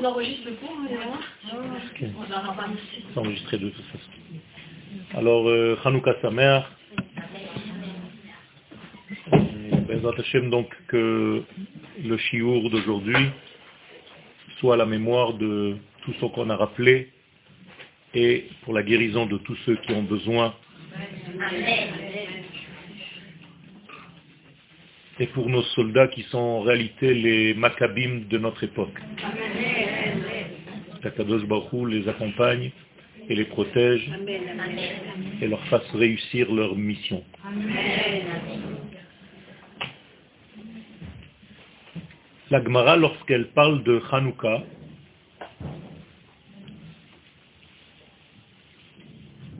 On enregistre le cours, okay. C'est enregistré de toute façon. Alors, euh, Hanouka Samer. Bezat Hashem, donc, que le chiour d'aujourd'hui soit la mémoire de tout ce qu'on a rappelé et pour la guérison de tous ceux qui ont besoin. Et pour nos soldats qui sont en réalité les maccabim de notre époque. Takados Baruch les accompagne et les protège et leur fasse réussir leur mission. La Gemara, lorsqu'elle parle de Hanouka,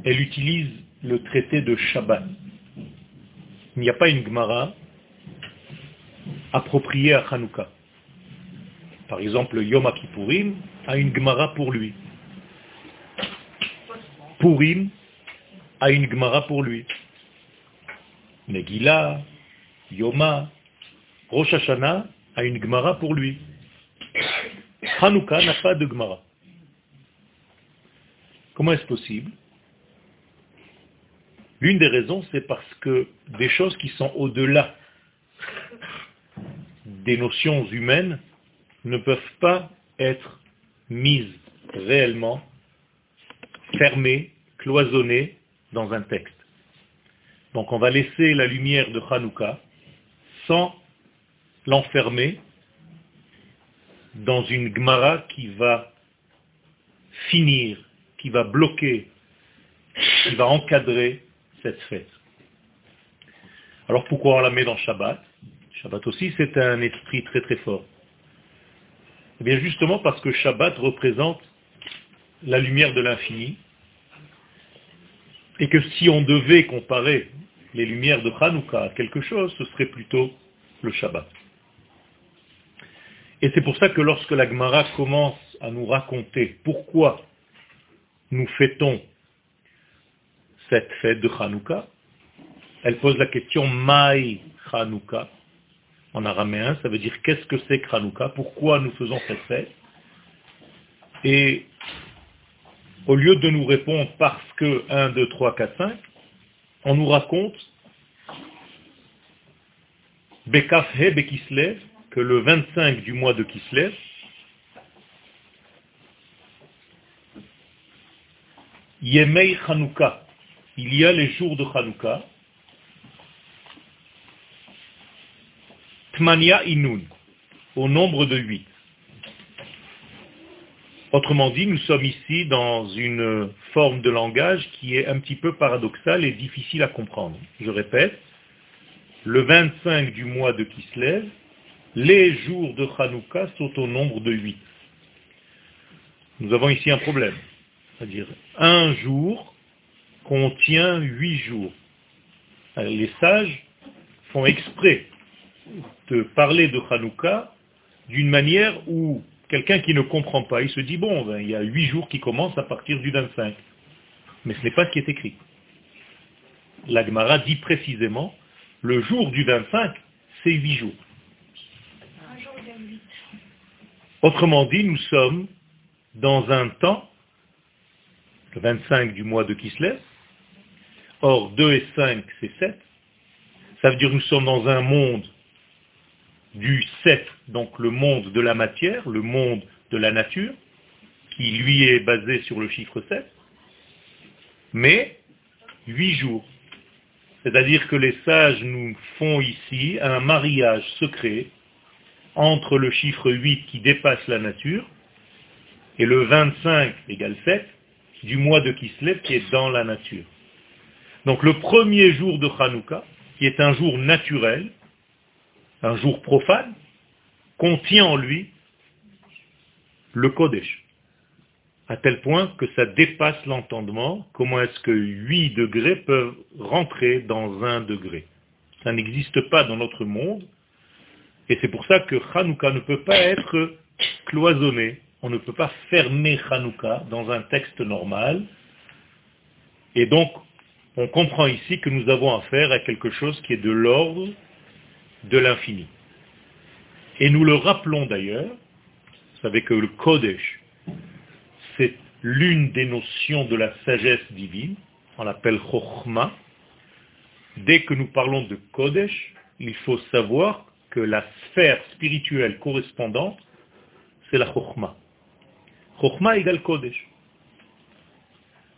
elle utilise le traité de Shabbat. Il n'y a pas une Gemara appropriée à Hanouka. Par exemple, Yom Kippourim a une Gemara pour lui. Purim a une Gemara pour lui. Megillah, Yoma, Rosh Hashanah a une Gemara pour lui. Hanouka n'a pas de Gemara. Comment est-ce possible? L'une des raisons, c'est parce que des choses qui sont au-delà des notions humaines ne peuvent pas être mises réellement, fermées, cloisonnées dans un texte. Donc on va laisser la lumière de Hanouka sans l'enfermer dans une Gemara qui va finir, qui va bloquer, qui va encadrer cette fête. Alors pourquoi on la met dans Shabbat? Shabbat aussi, c'est un esprit très très fort. Eh bien justement parce que Shabbat représente la lumière de l'infini, et que si on devait comparer les lumières de Hanouka à quelque chose, ce serait plutôt le Shabbat. Et c'est pour ça que lorsque la Gemara commence à nous raconter pourquoi nous fêtons cette fête de Hanouka, elle pose la question Maï Hanouka? En araméen, ça veut dire qu'est-ce que c'est Hanouka? Pourquoi nous faisons cette fête? Et au lieu de nous répondre parce que 1, 2, 3, 4, 5, on nous raconte Bekafhe Bekislev, que le 25 du mois de Kislev, Yemei Hanouka, il y a les jours de Hanouka, Tmania Inun, au nombre de huit. Autrement dit, nous sommes ici dans une forme de langage qui est un petit peu paradoxale et difficile à comprendre. Je répète, le 25 du mois de Kislev, les jours de Hanouka sont au nombre de huit. Nous avons ici un problème. C'est-à-dire, un jour contient huit jours. les sages font exprès de parler de Hanouka d'une manière où quelqu'un qui ne comprend pas, il se dit, bon, ben, il y a huit jours qui commencent à partir du 25. Mais ce n'est pas ce qui est écrit. L'Agmara dit précisément, le jour du 25, c'est huit jours. Autrement dit, nous sommes dans un temps, le 25 du mois de Kislev, or 2 et 5, c'est 7. Ça veut dire que nous sommes dans un monde du 7, donc le monde de la matière, le monde de la nature, qui lui est basé sur le chiffre 7, mais 8 jours. C'est-à-dire que les sages nous font ici un mariage secret entre le chiffre 8 qui dépasse la nature et le 25 égale 7 du mois de Kislev qui est dans la nature. Donc le premier jour de Hanouka, qui est un jour naturel, un jour profane, contient en lui le Kodesh, à tel point que ça dépasse l'entendement. Comment est-ce que 8 degrés peuvent rentrer dans un degré Ça n'existe pas dans notre monde, et c'est pour ça que Hanouka ne peut pas être cloisonné. On ne peut pas fermer Hanouka dans un texte normal. Et donc, on comprend ici que nous avons affaire à quelque chose qui est de l'ordre de l'infini. Et nous le rappelons d'ailleurs, Vous savez que le Kodesh, c'est l'une des notions de la sagesse divine, on l'appelle Chochma. Dès que nous parlons de Kodesh, il faut savoir que la sphère spirituelle correspondante, c'est la Chochma. Chochma égale Kodesh.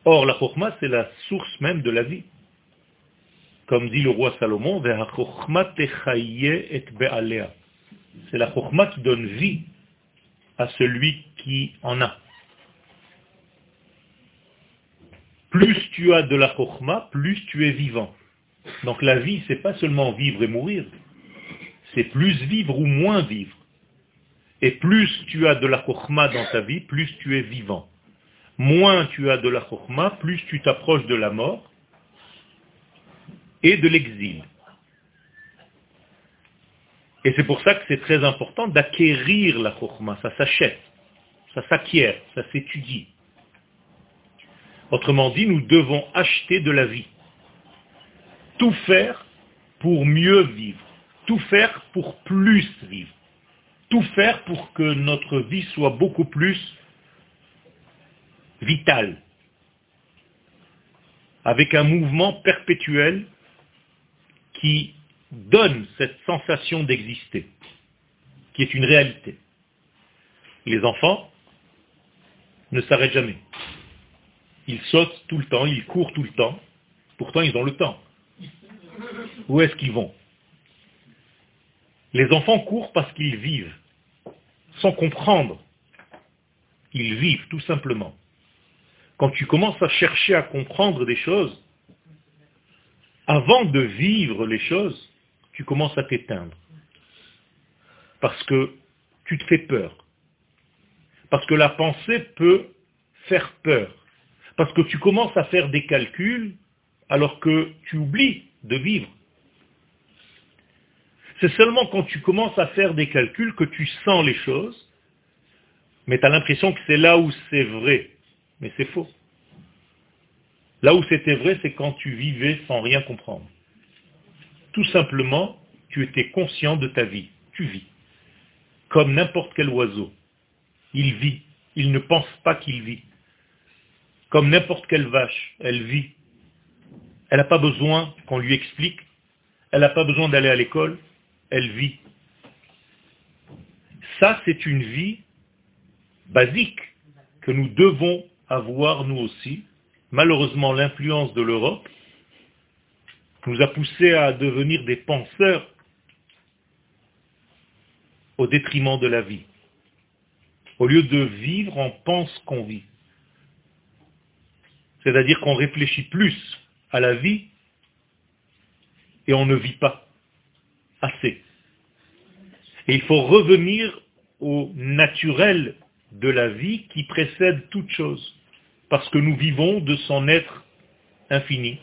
Or, la Chochma, c'est la source même de la vie. Comme dit le roi Salomon, c'est la Chochma qui donne vie à celui qui en a. Plus tu as de la Chochma, plus tu es vivant. Donc la vie, c'est pas seulement vivre et mourir, c'est plus vivre ou moins vivre. Et plus tu as de la Chochma dans ta vie, plus tu es vivant. Moins tu as de la Chochma, plus tu t'approches de la mort et de l'exil. Et c'est pour ça que c'est très important d'acquérir la Chokhmah. Ça s'achète, ça s'acquiert, ça s'étudie. Autrement dit, nous devons acheter de la vie. Tout faire pour mieux vivre. Tout faire pour plus vivre. Tout faire pour que notre vie soit beaucoup plus vitale. Avec un mouvement perpétuel qui donne cette sensation d'exister, qui est une réalité. Les enfants ne s'arrêtent jamais. Ils sautent tout le temps, ils courent tout le temps, pourtant ils ont le temps. Où est-ce qu'ils vont? Les enfants courent parce qu'ils vivent, sans comprendre. Ils vivent tout simplement. Quand tu commences à chercher à comprendre des choses, avant de vivre les choses, tu commences à t'éteindre. Parce que tu te fais peur. Parce que la pensée peut faire peur. Parce que tu commences à faire des calculs alors que tu oublies de vivre. C'est seulement quand tu commences à faire des calculs que tu sens les choses, mais tu as l'impression que c'est là où c'est vrai. Mais c'est faux. Là où c'était vrai, c'est quand tu vivais sans rien comprendre. Tout simplement, tu étais conscient de ta vie. Tu vis. Comme n'importe quel oiseau. Il vit. Il ne pense pas qu'il vit. Comme n'importe quelle vache, elle vit. Elle n'a pas besoin qu'on lui explique. Elle n'a pas besoin d'aller à l'école. Elle vit. Ça, c'est une vie basique que nous devons avoir nous aussi. Malheureusement, l'influence de l'Europe nous a poussé à devenir des penseurs au détriment de la vie. Au lieu de vivre, on pense qu'on vit. C'est-à-dire qu'on réfléchit plus à la vie et on ne vit pas assez. Et il faut revenir au naturel de la vie qui précède toute chose, parce que nous vivons de son être infini,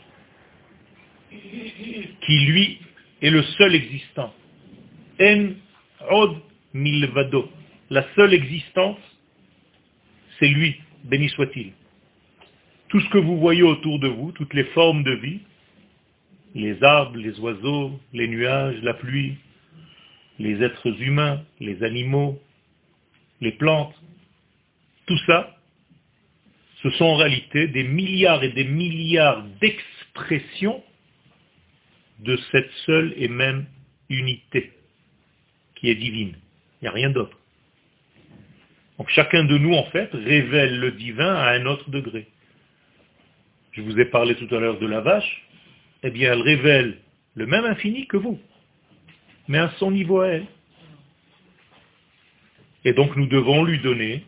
qui lui est le seul existant. En od milvado. La seule existence, c'est lui, béni soit-il. Tout ce que vous voyez autour de vous, toutes les formes de vie, les arbres, les oiseaux, les nuages, la pluie, les êtres humains, les animaux, les plantes, tout ça, ce sont en réalité des milliards et des milliards d'expressions de cette seule et même unité qui est divine. Il n'y a rien d'autre. Donc chacun de nous, en fait, révèle le divin à un autre degré. Je vous ai parlé tout à l'heure de la vache. Eh bien, elle révèle le même infini que vous, mais à son niveau à elle. Et donc nous devons lui donner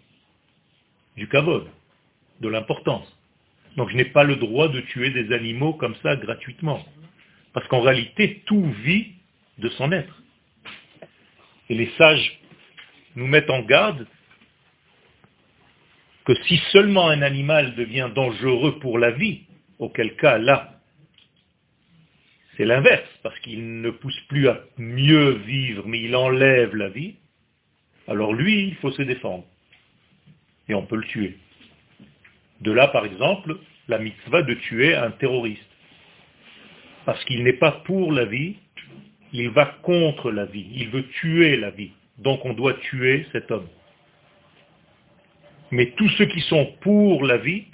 du kavod, de l'importance. Donc je n'ai pas le droit de tuer des animaux comme ça gratuitement. Parce qu'en réalité, tout vit de son être. Et les sages nous mettent en garde que si seulement un animal devient dangereux pour la vie, auquel cas là, c'est l'inverse, parce qu'il ne pousse plus à mieux vivre, mais il enlève la vie, alors lui, il faut se défendre. Et on peut le tuer. De là, par exemple, la mitzvah de tuer un terroriste parce qu'il n'est pas pour la vie, il va contre la vie, il veut tuer la vie. Donc on doit tuer cet homme. Mais tous ceux qui sont pour la vie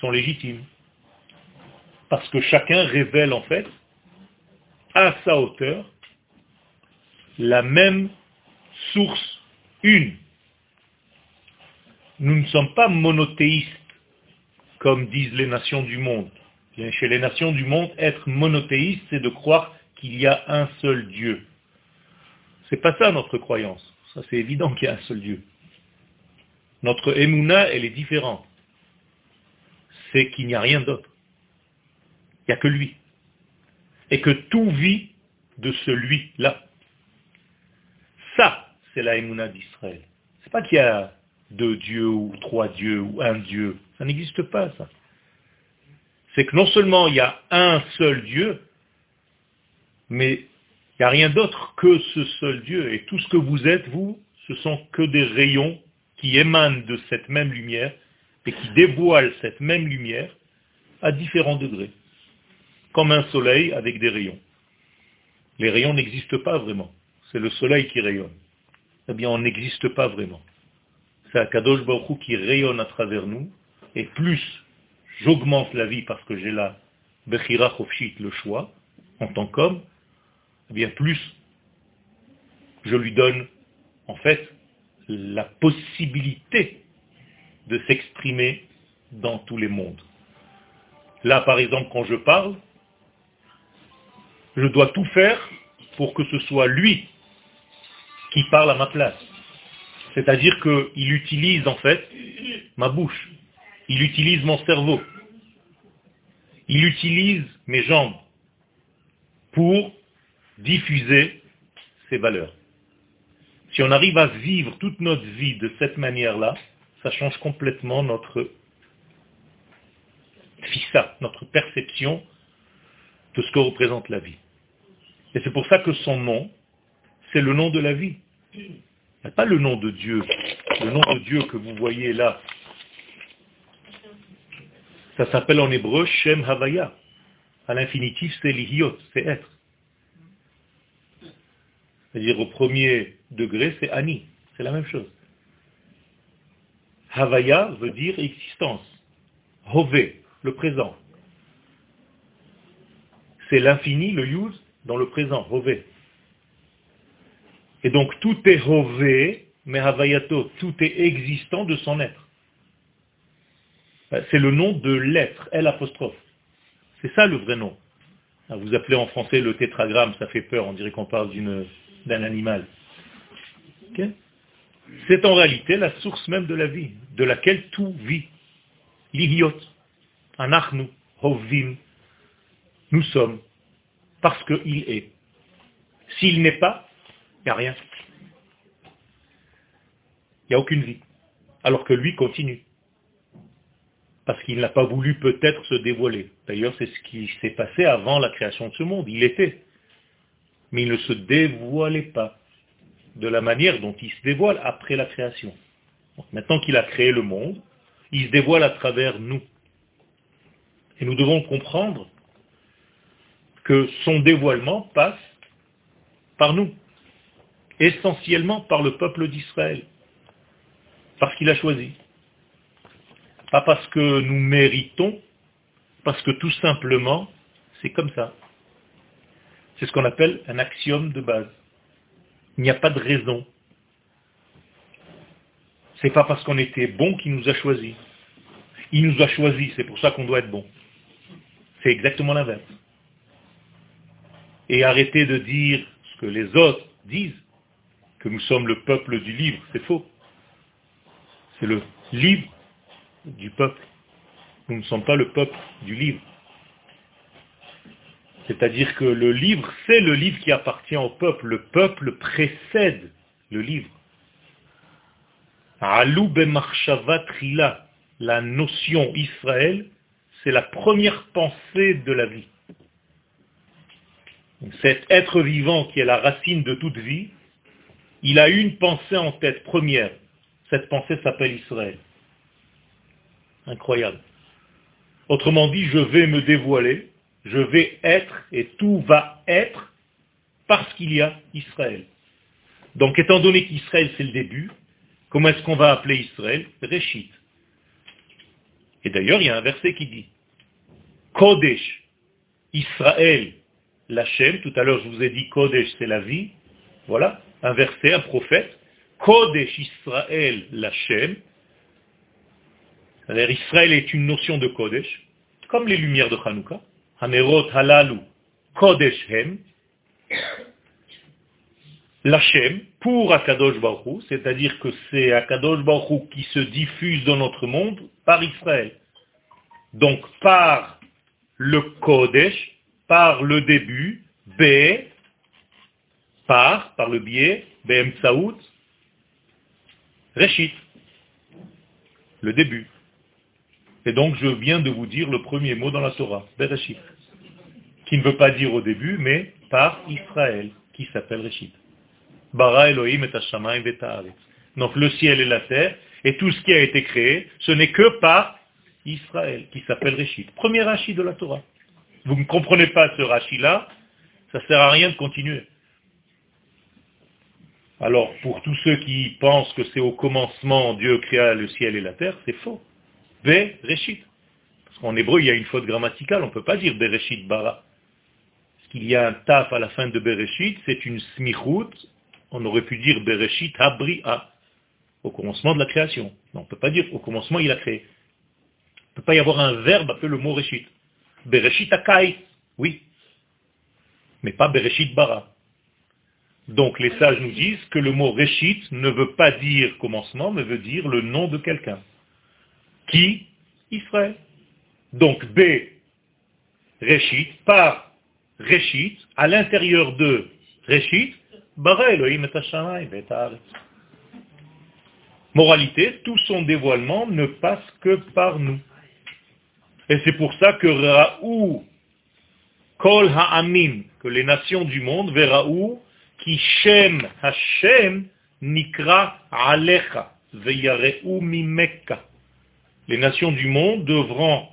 sont légitimes. Parce que chacun révèle en fait, à sa hauteur, la même source, une. Nous ne sommes pas monothéistes, comme disent les nations du monde. Chez les nations du monde, être monothéiste, c'est de croire qu'il y a un seul Dieu. C'est pas ça notre croyance. Ça, c'est évident qu'il y a un seul Dieu. Notre émouna, elle est différente. C'est qu'il n'y a rien d'autre. Il n'y a que lui. Et que tout vit de celui-là. Ça, c'est la émouna d'Israël. C'est pas qu'il y a deux dieux ou trois dieux ou un dieu. Ça n'existe pas, ça. C'est que non seulement il y a un seul Dieu, mais il n'y a rien d'autre que ce seul Dieu. Et tout ce que vous êtes, vous, ce sont que des rayons qui émanent de cette même lumière et qui dévoilent cette même lumière à différents degrés. Comme un soleil avec des rayons. Les rayons n'existent pas vraiment. C'est le soleil qui rayonne. Eh bien, on n'existe pas vraiment. C'est Akadosh Baruch qui rayonne à travers nous. Et plus j'augmente la vie parce que j'ai la Bechira le choix, en tant qu'homme, eh bien plus je lui donne en fait la possibilité de s'exprimer dans tous les mondes. Là, par exemple, quand je parle, je dois tout faire pour que ce soit lui qui parle à ma place. C'est-à-dire qu'il utilise en fait ma bouche, il utilise mon cerveau, il utilise mes jambes pour diffuser ses valeurs. Si on arrive à vivre toute notre vie de cette manière-là, ça change complètement notre fissa, notre perception de ce que représente la vie. Et c'est pour ça que son nom, c'est le nom de la vie. Ce n'est pas le nom de Dieu. Le nom de Dieu que vous voyez là, ça s'appelle en hébreu Shem Havaya. À l'infinitif, c'est lihiot, c'est être. C'est-à-dire au premier degré, c'est Ani. C'est la même chose. Havaya veut dire existence. Hove, le présent. C'est l'infini, le yuz, dans le présent, Hove. Et donc tout est Hove, mais tout est existant de son être. C'est le nom de l'être, L. C'est ça le vrai nom. Vous appelez en français le tétragramme, ça fait peur, on dirait qu'on parle d'un animal. C'est en réalité la source même de la vie, de laquelle tout vit. L'idiot, anachnu, hovim, nous sommes, parce qu'il est. S'il n'est pas, il n'y a rien. Il n'y a aucune vie. Alors que lui continue. Parce qu'il n'a pas voulu peut-être se dévoiler. D'ailleurs, c'est ce qui s'est passé avant la création de ce monde. Il était. Mais il ne se dévoilait pas de la manière dont il se dévoile après la création. maintenant qu'il a créé le monde, il se dévoile à travers nous. Et nous devons comprendre que son dévoilement passe par nous, essentiellement par le peuple d'Israël, parce qu'il a choisi. Pas parce que nous méritons, parce que tout simplement, c'est comme ça. C'est ce qu'on appelle un axiome de base. Il n'y a pas de raison. C'est pas parce qu'on était bon qu'il nous a choisis. Il nous a choisis, c'est pour ça qu'on doit être bon. C'est exactement l'inverse. Et arrêtez de dire ce que les autres disent, que nous sommes le peuple du livre, c'est faux. C'est le livre du peuple. Nous ne sommes pas le peuple du livre. C'est-à-dire que le livre, c'est le livre qui appartient au peuple. Le peuple précède le livre. Alou trila, la notion Israël, c'est la première pensée de la vie. Cet être vivant qui est la racine de toute vie, il a une pensée en tête première. Cette pensée s'appelle Israël. Incroyable. Autrement dit, je vais me dévoiler, je vais être, et tout va être, parce qu'il y a Israël. Donc étant donné qu'Israël c'est le début, Comment est-ce qu'on va appeler Israël? Réchit. Et d'ailleurs, il y a un verset qui dit Kodesh, Israël, l'Hachem. Tout à l'heure, je vous ai dit Kodesh, c'est la vie. Voilà, un verset, un prophète. Kodesh, Israël, l'Hachem. C'est-à-dire, Israël est une notion de Kodesh, comme les lumières de Hanouka. Hanerot halalu, Kodesh hem. L'Hachem, pour Akadosh Baruch c'est-à-dire que c'est Akadosh Baruch qui se diffuse dans notre monde par Israël. Donc par le Kodesh, par le début, B, par, par le biais, BM Saoud, Reshit, le début. Et donc je viens de vous dire le premier mot dans la Torah, Bereshit, qui ne veut pas dire au début, mais par Israël, qui s'appelle Reshit. Bara Elohim et Donc le ciel et la terre, et tout ce qui a été créé, ce n'est que par Israël, qui s'appelle Réchit. Premier Rashi de la Torah. Vous ne comprenez pas ce Rashi-là, ça ne sert à rien de continuer. Alors, pour tous ceux qui pensent que c'est au commencement Dieu créa le ciel et la terre, c'est faux. Be Réchit. Parce qu'en hébreu, il y a une faute grammaticale, on ne peut pas dire Bereshit bara. Parce qu'il y a un taf à la fin de Bereshit, c'est une smichut, on aurait pu dire Bereshit Habri'a, au commencement de la création. On ne peut pas dire au commencement il a créé. Il ne peut pas y avoir un verbe après le mot Reshit. Bereshit Akai, oui, mais pas Bereshit Bara. Donc les sages nous disent que le mot Reshit ne veut pas dire commencement, mais veut dire le nom de quelqu'un. Qui Israël. Donc B, Reshit, par Reshit, à l'intérieur de Reshit, Moralité, tout son dévoilement ne passe que par nous. Et c'est pour ça que Raou, Kol Ha'amim, que les nations du monde, Veraou, Les nations du monde devront,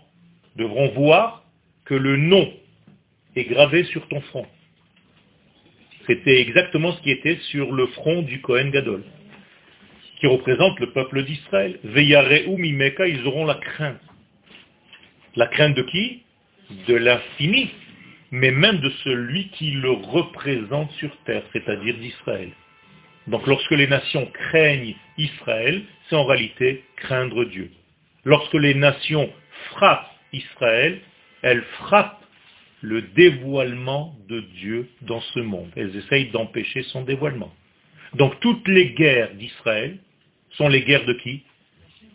devront voir que le nom est gravé sur ton front. C'était exactement ce qui était sur le front du Kohen Gadol, qui représente le peuple d'Israël. Veyareu mimeka, ils auront la crainte. La crainte de qui? De l'infini, mais même de celui qui le représente sur terre, c'est-à-dire d'Israël. Donc lorsque les nations craignent Israël, c'est en réalité craindre Dieu. Lorsque les nations frappent Israël, elles frappent le dévoilement de Dieu dans ce monde. Elles essayent d'empêcher son dévoilement. Donc toutes les guerres d'Israël sont les guerres de qui?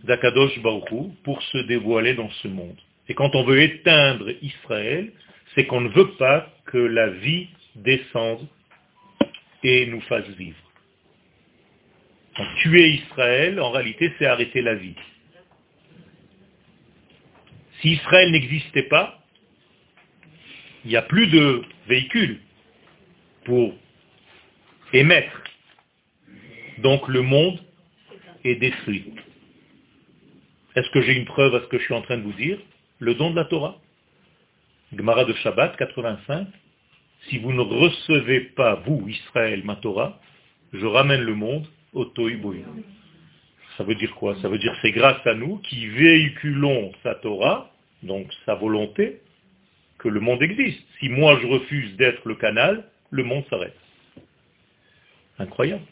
D'Akadosh Baruchou pour se dévoiler dans ce monde. Et quand on veut éteindre Israël, c'est qu'on ne veut pas que la vie descende et nous fasse vivre. Donc, tuer Israël, en réalité, c'est arrêter la vie. Si Israël n'existait pas, il n'y a plus de véhicules pour émettre. Donc le monde est détruit. Est-ce que j'ai une preuve à ce que je suis en train de vous dire? Le don de la Torah? Gemara de Shabbat 85. Si vous ne recevez pas, vous, Israël, ma Torah, je ramène le monde au Toiboui. Ça veut dire quoi? Ça veut dire c'est grâce à nous qui véhiculons sa Torah, donc sa volonté, que le monde existe. Si moi je refuse d'être le canal, le monde s'arrête. Incroyable.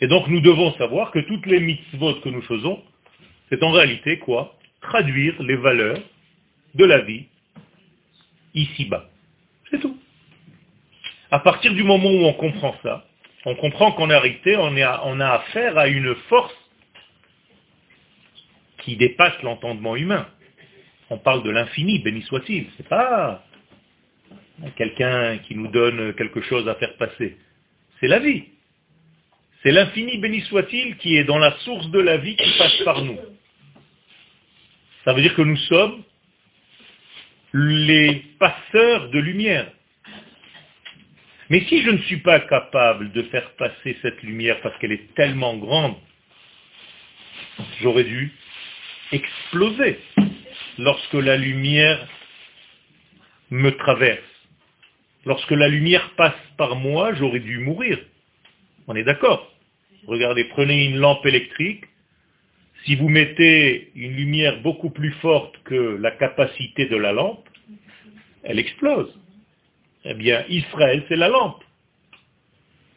Et donc nous devons savoir que toutes les mitzvot que nous faisons, c'est en réalité quoi? Traduire les valeurs de la vie ici-bas. C'est tout. À partir du moment où on comprend ça, on comprend qu'en réalité, on, on a affaire à une force qui dépasse l'entendement humain on parle de l'infini, béni soit-il. C'est pas quelqu'un qui nous donne quelque chose à faire passer. C'est la vie. C'est l'infini, béni soit-il, qui est dans la source de la vie qui passe par nous. Ça veut dire que nous sommes les passeurs de lumière. Mais si je ne suis pas capable de faire passer cette lumière parce qu'elle est tellement grande, j'aurais dû exploser lorsque la lumière me traverse. Lorsque la lumière passe par moi, j'aurais dû mourir. On est d'accord Regardez, prenez une lampe électrique. Si vous mettez une lumière beaucoup plus forte que la capacité de la lampe, elle explose. Eh bien, Israël, c'est la lampe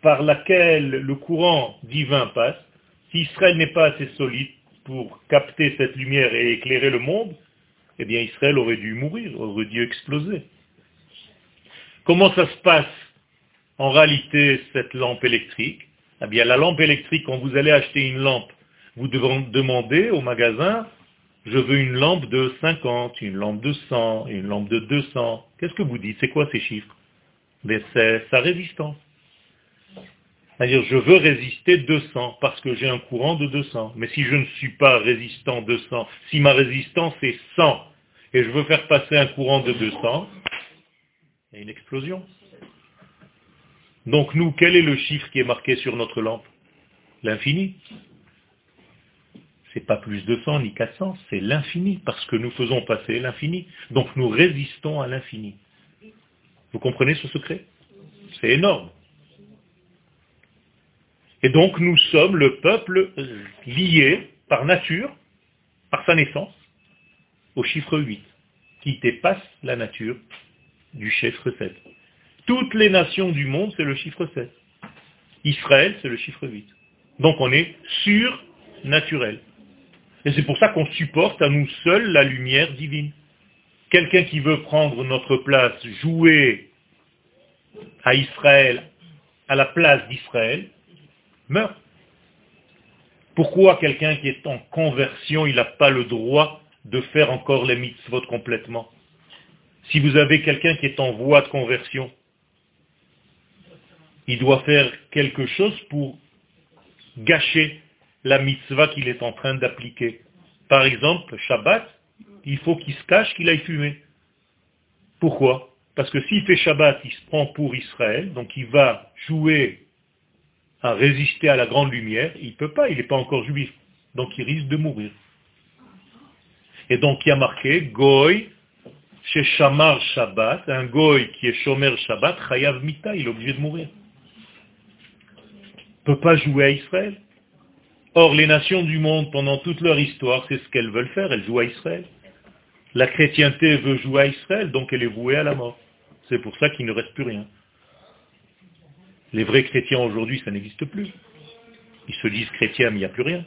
par laquelle le courant divin passe. Si Israël n'est pas assez solide pour capter cette lumière et éclairer le monde, eh bien Israël aurait dû mourir, aurait dû exploser. Comment ça se passe en réalité cette lampe électrique? Eh bien la lampe électrique, quand vous allez acheter une lampe, vous devez demander au magasin, je veux une lampe de 50, une lampe de 100, une lampe de 200. Qu'est-ce que vous dites? C'est quoi ces chiffres? Mais c'est sa résistance. C'est-à-dire, je veux résister 200 parce que j'ai un courant de 200. Mais si je ne suis pas résistant 200, si ma résistance est 100 et je veux faire passer un courant de 200, il y a une explosion. Donc nous, quel est le chiffre qui est marqué sur notre lampe? L'infini. C'est pas plus de 100 ni 400, c'est l'infini, parce que nous faisons passer l'infini. Donc nous résistons à l'infini. Vous comprenez ce secret? C'est énorme. Et donc nous sommes le peuple lié par nature, par sa naissance, au chiffre 8, qui dépasse la nature du chiffre 7. Toutes les nations du monde, c'est le chiffre 7. Israël, c'est le chiffre 8. Donc on est surnaturel. Et c'est pour ça qu'on supporte à nous seuls la lumière divine. Quelqu'un qui veut prendre notre place, jouer à Israël, à la place d'Israël, meurt. Pourquoi quelqu'un qui est en conversion, il n'a pas le droit de faire encore les mitzvot complètement? Si vous avez quelqu'un qui est en voie de conversion, il doit faire quelque chose pour gâcher la mitzvah qu'il est en train d'appliquer. Par exemple, Shabbat, il faut qu'il se cache qu'il aille fumer. Pourquoi? Parce que s'il fait Shabbat, il se prend pour Israël, donc il va jouer à résister à la grande lumière, il ne peut pas, il n'est pas encore juif. Donc il risque de mourir. Et donc il y a marqué Goy chez Shamar Shabbat, un Goy qui est Shomer Shabbat, Chayav Mita, il est obligé de mourir. Il ne peut pas jouer à Israël. Or, les nations du monde, pendant toute leur histoire, c'est ce qu'elles veulent faire, elles jouent à Israël. La chrétienté veut jouer à Israël, donc elle est vouée à la mort. C'est pour ça qu'il ne reste plus rien. Les vrais chrétiens aujourd'hui, ça n'existe plus. Ils se disent chrétiens, mais il n'y a plus rien.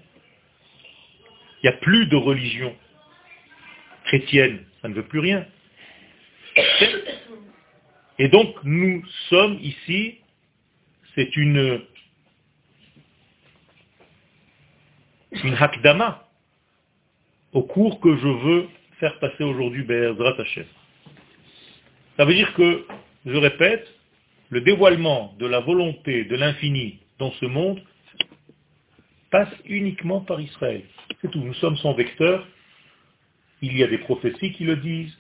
Il n'y a plus de religion chrétienne, ça ne veut plus rien. Et donc nous sommes ici, c'est une, une hakdama au cours que je veux faire passer aujourd'hui Be'ezrat Hashem. Ça veut dire que, je répète, le dévoilement de la volonté de l'infini dans ce monde passe uniquement par Israël. C'est tout. Nous sommes son vecteur. Il y a des prophéties qui le disent.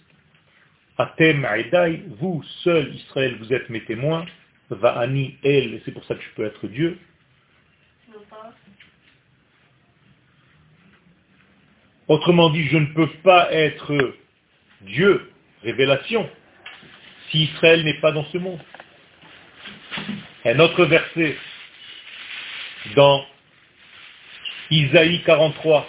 Atem Aedai, vous seul Israël, vous êtes mes témoins. Va'ani El, c'est pour ça que je peux être Dieu. Autrement dit, je ne peux pas être Dieu, révélation, si Israël n'est pas dans ce monde. Un autre verset dans Isaïe 43.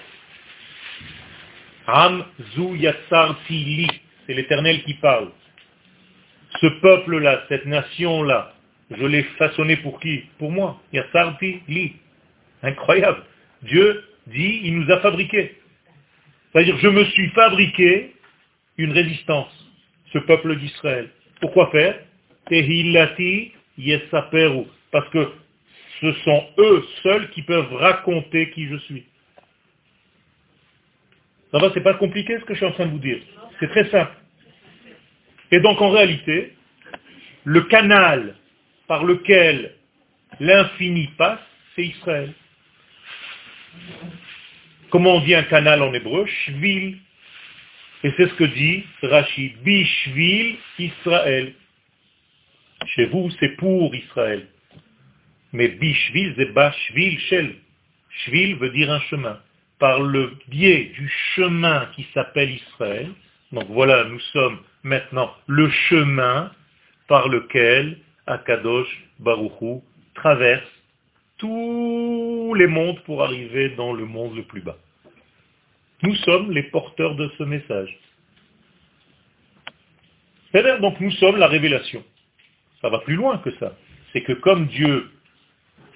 Am zu li, c'est l'Éternel qui parle. Ce peuple-là, cette nation-là, je l'ai façonné pour qui? Pour moi. Yatsarti li. Incroyable. Dieu dit, il nous a fabriqués. C'est-à-dire, je me suis fabriqué une résistance, ce peuple d'Israël. Pourquoi faire? Tehillati Yesaperu. Parce que ce sont eux seuls qui peuvent raconter qui je suis. Ça va, c'est pas compliqué ce que je suis en train de vous dire. C'est très simple. Et donc en réalité, le canal par lequel l'infini passe, c'est Israël. Comment on dit un canal en hébreu Shvil. Et c'est ce que dit Rachid. Bishvil Israël. Chez vous, c'est pour Israël. Mais Bishvil, c'est Bashvil Shel. Shvil veut dire un chemin. Par le biais du chemin qui s'appelle Israël, donc voilà, nous sommes maintenant le chemin par lequel Akadosh Baruchou traverse tous les mondes pour arriver dans le monde le plus bas. Nous sommes les porteurs de ce message. C'est-à-dire, donc nous sommes la révélation. Ça va plus loin que ça. C'est que comme Dieu,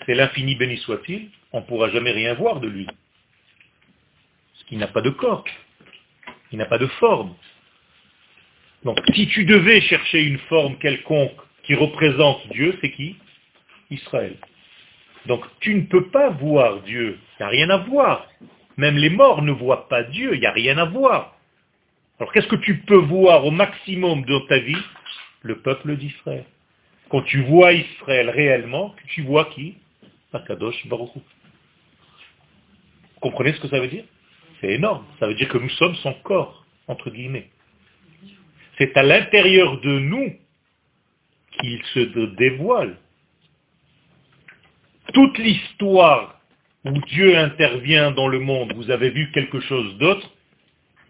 c'est l'infini béni soit-il, on ne pourra jamais rien voir de lui. Parce qu'il n'a pas de corps. Il n'a pas de forme. Donc si tu devais chercher une forme quelconque qui représente Dieu, c'est qui? Israël. Donc tu ne peux pas voir Dieu. Il n'y a rien à voir. Même les morts ne voient pas Dieu. Il n'y a rien à voir. Alors qu'est-ce que tu peux voir au maximum dans ta vie? Le peuple d'Israël. Quand tu vois Israël réellement, tu vois qui? Akadosh Baruch Vous comprenez ce que ça veut dire? C'est énorme. Ça veut dire que nous sommes son corps, entre guillemets. C'est à l'intérieur de nous qu'il se dévoile. Toute l'histoire où Dieu intervient dans le monde, vous avez vu quelque chose d'autre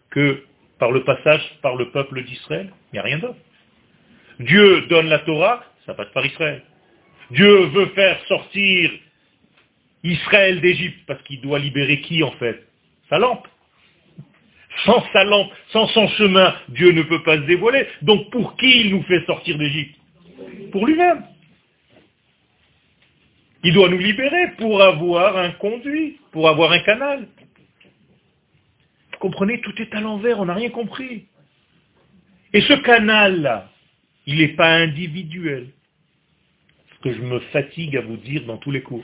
que par le passage par le peuple d'Israël? Il n'y a rien d'autre. Dieu donne la Torah, ça passe par Israël. Dieu veut faire sortir Israël d'Égypte parce qu'il doit libérer qui en fait? Sa lampe. Sans sa lampe, sans son chemin, Dieu ne peut pas se dévoiler. Donc pour qui il nous fait sortir d'Égypte? Pour lui-même. Il doit nous libérer pour avoir un conduit, pour avoir un canal. Vous comprenez, tout est à l'envers, on n'a rien compris. Et ce canal-là, il n'est pas individuel. Ce que je me fatigue à vous dire dans tous les cours.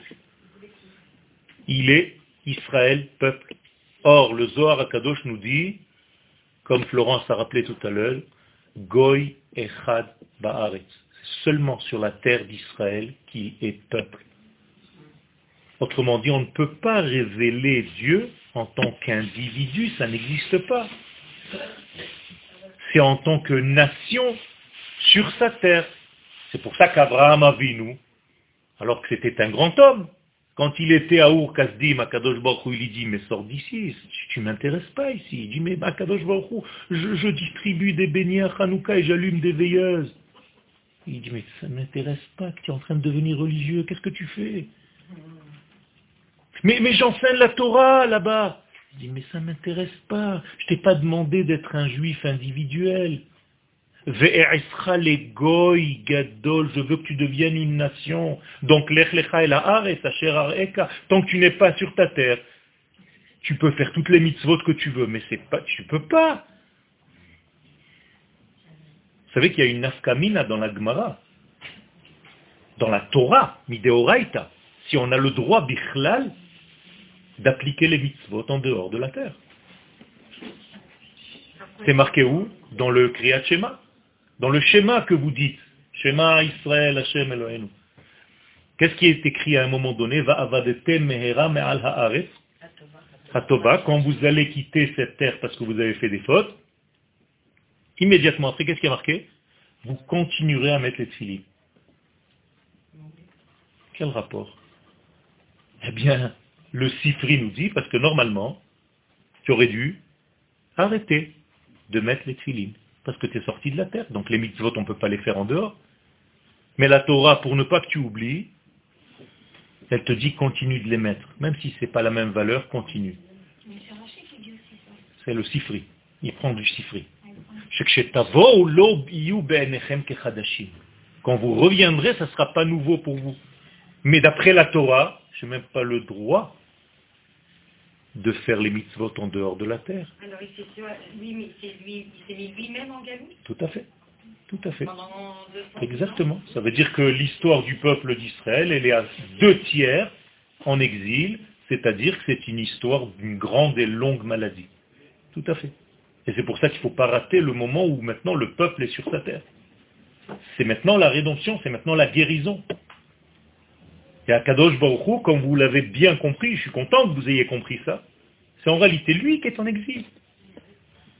Il est Israël, peuple. Or, le Zohar Akadosh nous dit, comme Florence a rappelé tout à l'heure, Goy Echad Ba'aretz. C'est seulement sur la terre d'Israël qu'il est peuple. Autrement dit, on ne peut pas révéler Dieu en tant qu'individu, ça n'existe pas. C'est en tant que nation sur sa terre. C'est pour ça qu'Abraham a vu nous, alors que c'était un grand homme, quand il était à Ur Kasdim, à Kadosh Baruch il dit, mais sors d'ici, tu ne m'intéresses pas ici. Il dit, mais Kadosh Baruch je, je, distribue des beignets à Hanouka et j'allume des veilleuses. Il dit, mais ça ne m'intéresse pas que tu es en train de devenir religieux, qu'est-ce que tu fais? Mais, j'enseigne la Torah là-bas. Il dit, mais ça ne m'intéresse pas, je t'ai pas demandé d'être un juif individuel je veux que tu deviennes une nation. Donc, tant que tu n'es pas sur ta terre, tu peux faire toutes les mitzvot que tu veux, mais c'est pas, tu peux pas. Vous savez qu'il y a une nafkamina dans la Gemara, dans la Torah, mideoraita, si on a le droit, bichlal, d'appliquer les mitzvot en dehors de la terre. C'est marqué où? Dans le Kriyat Shema. Dans le schéma que vous dites, schéma Israël, Hashem Elohenu, qu'est-ce qui est écrit à un moment donné? Va mehera me'al haaretz. Quand vous allez quitter cette terre parce que vous avez fait des fautes, immédiatement après, qu'est-ce qui est marqué? Vous continuerez à mettre les tfilines. Quel rapport? Eh bien, le Sifri nous dit, parce que normalement, tu aurais dû arrêter de mettre les tfilines parce que tu es sorti de la terre. Donc les mitzvot, on ne peut pas les faire en dehors. Mais la Torah, pour ne pas que tu oublies, elle te dit continue de les mettre. Même si ce n'est pas la même valeur, continue. C'est le sifri. Il prend du sifri. Quand vous reviendrez, ça ne sera pas nouveau pour vous. Mais d'après la Torah, je n'ai même pas le droit de faire les mitzvot en dehors de la terre. Alors il s'est mis lui-même en Tout à fait. Tout à fait. Exactement. Ça veut dire que l'histoire du peuple d'Israël, elle est à deux tiers en exil, c'est-à-dire que c'est une histoire d'une grande et longue maladie. Tout à fait. Et c'est pour ça qu'il ne faut pas rater le moment où maintenant le peuple est sur sa terre. C'est maintenant la rédemption, c'est maintenant la guérison. Et à Kadosh Baruch comme vous l'avez bien compris, je suis content que vous ayez compris ça, c'est en réalité lui qui est en exil.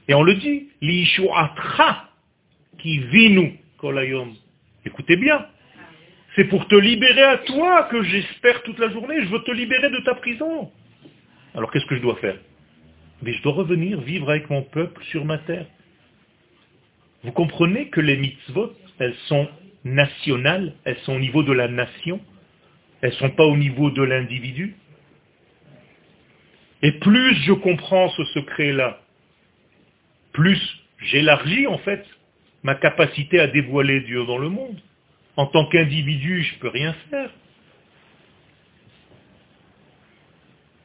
Et on le dit, l'ishuatra qui vinu kolayom. Écoutez bien, c'est pour te libérer à toi que j'espère toute la journée, je veux te libérer de ta prison. Alors qu'est-ce que je dois faire? Mais je dois revenir vivre avec mon peuple sur ma terre. Vous comprenez que les mitzvot, elles sont nationales, elles sont au niveau de la nation, Elles ne sont pas au niveau de l'individu. Et plus je comprends ce secret-là, plus j'élargis en fait ma capacité à dévoiler Dieu dans le monde. En tant qu'individu, je ne peux rien faire.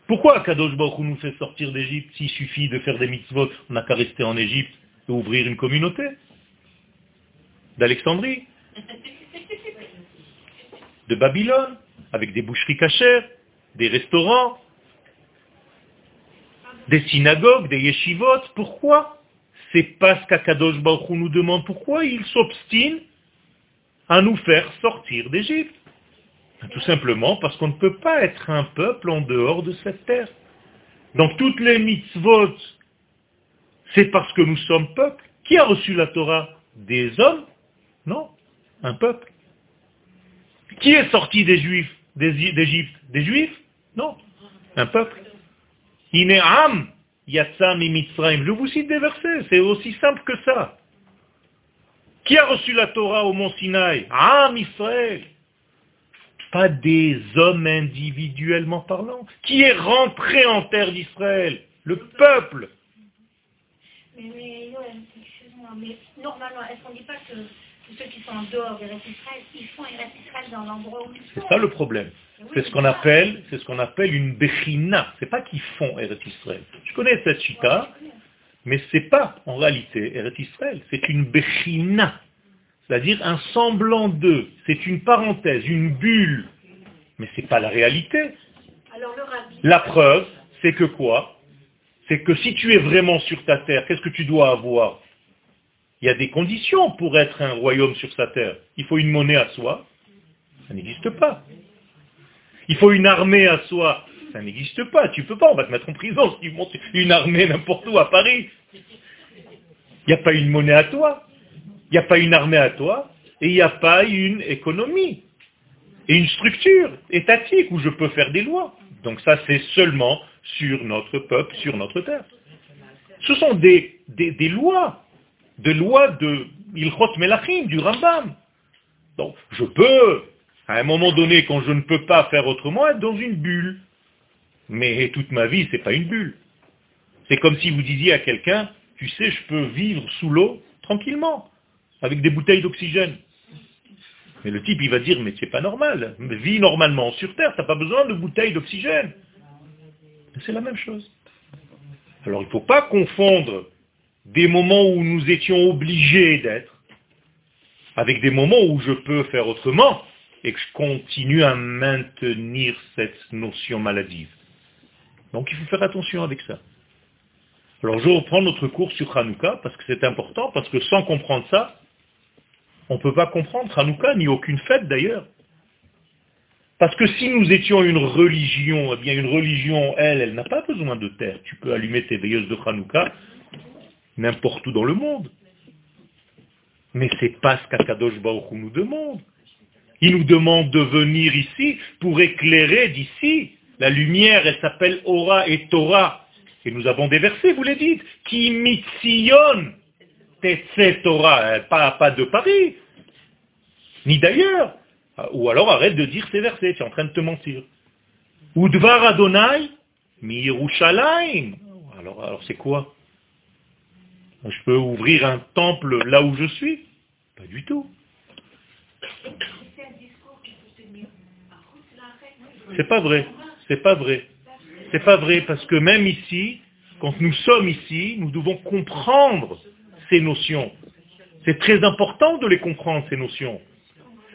Pourquoi Kadosh Baruch nous fait sortir d'Égypte s'il suffit de faire des mitzvot On n'a qu'à rester en Égypte et ouvrir une communauté d'Alexandrie, de Babylone, avec des boucheries cachères, des restaurants, des synagogues, des yeshivot. Pourquoi C'est parce qu'Akadosh Baruch nous demande pourquoi il s'obstine à nous faire sortir d'Égypte. Tout simplement parce qu'on ne peut pas être un peuple en dehors de cette terre. Donc toutes les mitzvot, c'est parce que nous sommes peuple. Qui a reçu la Torah Des hommes? Non, un peuple. Qui est sorti des Juifs? d'Égypte Des Juifs? Non, un peuple. Ine'am yatsam mitzrayim. Je vous cite des versets, c'est aussi simple que ça. Qui a reçu la Torah au mont Sinaï? Am Israël pas des hommes individuellement parlant. Qui est rentré en terre d'Israël? Le peuple. Mais, mais, excuse-moi, mais normalement, est-ce qu'on dit pas que ceux qui sont en dehors ils font dans l'endroit où ils sont C'est ça le problème. C'est ce qu'on appelle, c'est ce qu'on appelle une bechina. C'est pas qu'ils font Eretz Israël. Je connais cette chita, mais c'est pas en réalité Eretz Israël. C'est une bechina c'est-à-dire un semblant d'eux. C'est une parenthèse, une bulle. Mais ce n'est pas la réalité. la preuve, c'est que quoi? C'est que si tu es vraiment sur ta terre, qu'est-ce que tu dois avoir? Il y a des conditions pour être un royaume sur sa terre. Il faut une monnaie à soi. Ça n'existe pas. Il faut une armée à soi. Ça n'existe pas. Tu peux pas. On va te mettre en prison tu montes une armée n'importe où à Paris. Il n'y a pas une monnaie à toi. Il n'y a pas une armée à toi et il n'y a pas une économie et une structure étatique où je peux faire des lois. Donc ça, c'est seulement sur notre peuple, sur notre terre. Ce sont des lois de Ilchot Melachim, du Rambam. Donc je peux, à un moment donné, quand je ne peux pas faire autrement, être dans une bulle. Mais toute ma vie, ce n'est pas une bulle. C'est comme si vous disiez à quelqu'un, tu sais, je peux vivre sous l'eau tranquillement avec des bouteilles d'oxygène. Mais le type, il va dire, mais c'est pas normal. Vis normalement sur Terre, tu n'as pas besoin de bouteilles d'oxygène. C'est la même chose. Alors il ne faut pas confondre des moments où nous étions obligés d'être avec des moments où je peux faire autrement et que je continue à maintenir cette notion maladive. Donc il faut faire attention avec ça. Alors je reprends notre cours sur Hanouka parce que c'est important, parce que sans comprendre ça, on ne peut pas comprendre Hanouka, ni aucune fête d'ailleurs. Parce que si nous étions une religion, eh bien une religion, elle, elle n'a pas besoin de terre. Tu peux allumer tes veilleuses de Hanouka n'importe où dans le monde. Mais c'est pas ce qu'Akadosh Baruch nous demande. Il nous demande de venir ici pour éclairer d'ici. La lumière, elle s'appelle Ora et Torah. Et nous avons des versets, vous les dites, qui mitzion Torah, pas, pas de Paris, ni d'ailleurs. Ou alors arrête de dire ces versets, tu es en train de te mentir. Udvar Adonai, mi alors c'est quoi? Je peux ouvrir un temple là où je suis? Pas du tout. C'est pas vrai. C'est pas vrai. C'est pas vrai parce que même ici, quand nous sommes ici, nous devons comprendre ces notions. C'est très important de les comprendre, ces notions.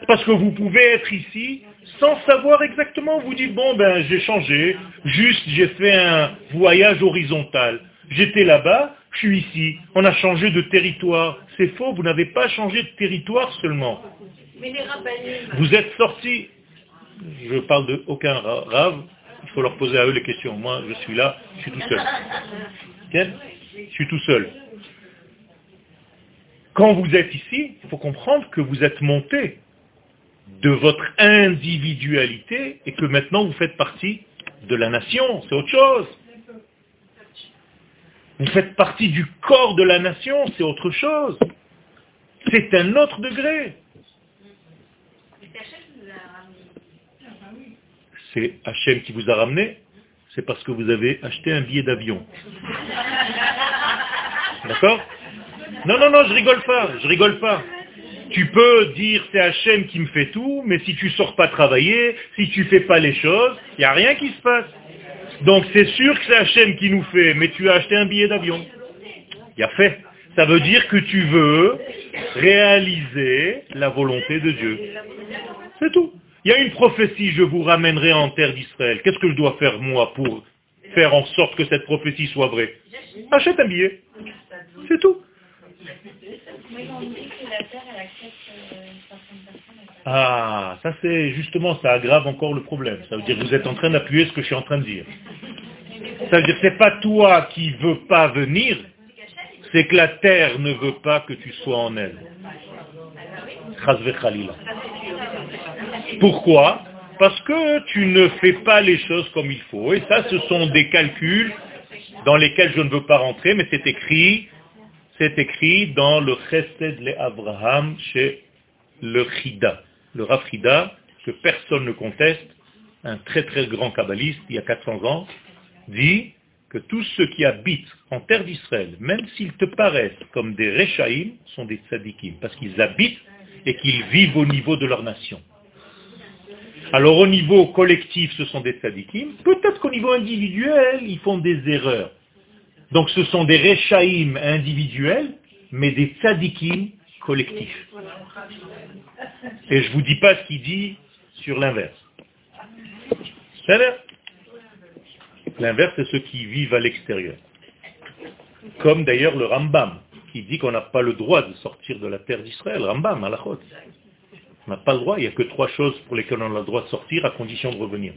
Parce que vous pouvez être ici sans savoir exactement, vous dites, bon, ben j'ai changé, juste j'ai fait un voyage horizontal. J'étais là-bas, je suis ici, on a changé de territoire. C'est faux, vous n'avez pas changé de territoire seulement. Vous êtes sorti, je parle de aucun rave, il faut leur poser à eux les questions. Moi, je suis là, je suis tout seul. Je suis tout seul. Quand vous êtes ici, il faut comprendre que vous êtes monté de votre individualité et que maintenant vous faites partie de la nation. C'est autre chose. Vous faites partie du corps de la nation, c'est autre chose. C'est un autre degré. c'est Hachem qui vous a ramené, c'est parce que vous avez acheté un billet d'avion. D'accord? Non, non, non, je rigole pas, je rigole pas. Tu peux dire c'est Hachem qui me fait tout, mais si tu sors pas travailler, si tu fais pas les choses, il n'y a rien qui se passe. Donc c'est sûr que c'est Hachem qui nous fait, mais tu as acheté un billet d'avion. Il a fait. Ça veut dire que tu veux réaliser la volonté de Dieu. C'est tout. Il y a une prophétie, je vous ramènerai en terre d'Israël. Qu'est-ce que je dois faire moi pour faire en sorte que cette prophétie soit vraie? Achète un billet. C'est tout. Ah, ça c'est justement, ça aggrave encore le problème. Ça veut dire que vous êtes en train d'appuyer ce que je suis en train de dire. Ça veut dire que c'est pas toi qui veux pas venir, c'est que la terre ne veut pas que tu sois en elle. Pourquoi? Parce que tu ne fais pas les choses comme il faut. Et ça, ce sont des calculs dans lesquels je ne veux pas rentrer, mais c'est écrit, c'est écrit dans le Chesed le Abraham chez le Chida. Le Rafrida, que personne ne conteste, un très très grand kabbaliste, il y a 400 ans, dit que tous ceux qui habitent en terre d'Israël, même s'ils te paraissent comme des Rechaïm, sont des tzadikim, parce qu'ils habitent et qu'ils vivent au niveau de leur nation. Alors au niveau collectif, ce sont des tzadikim. Peut-être qu'au niveau individuel, ils font des erreurs. Donc ce sont des Rechaïm individuels, mais des tzadikim collectifs. Et je ne vous dis pas ce qu'il dit sur l'inverse. L'inverse, c'est ceux qui vivent à l'extérieur. Comme d'ailleurs le Rambam, qui dit qu'on n'a pas le droit de sortir de la terre d'Israël. Rambam, à la On n'a pas le droit, il n'y a que trois choses pour lesquelles on a le droit de sortir à condition de revenir.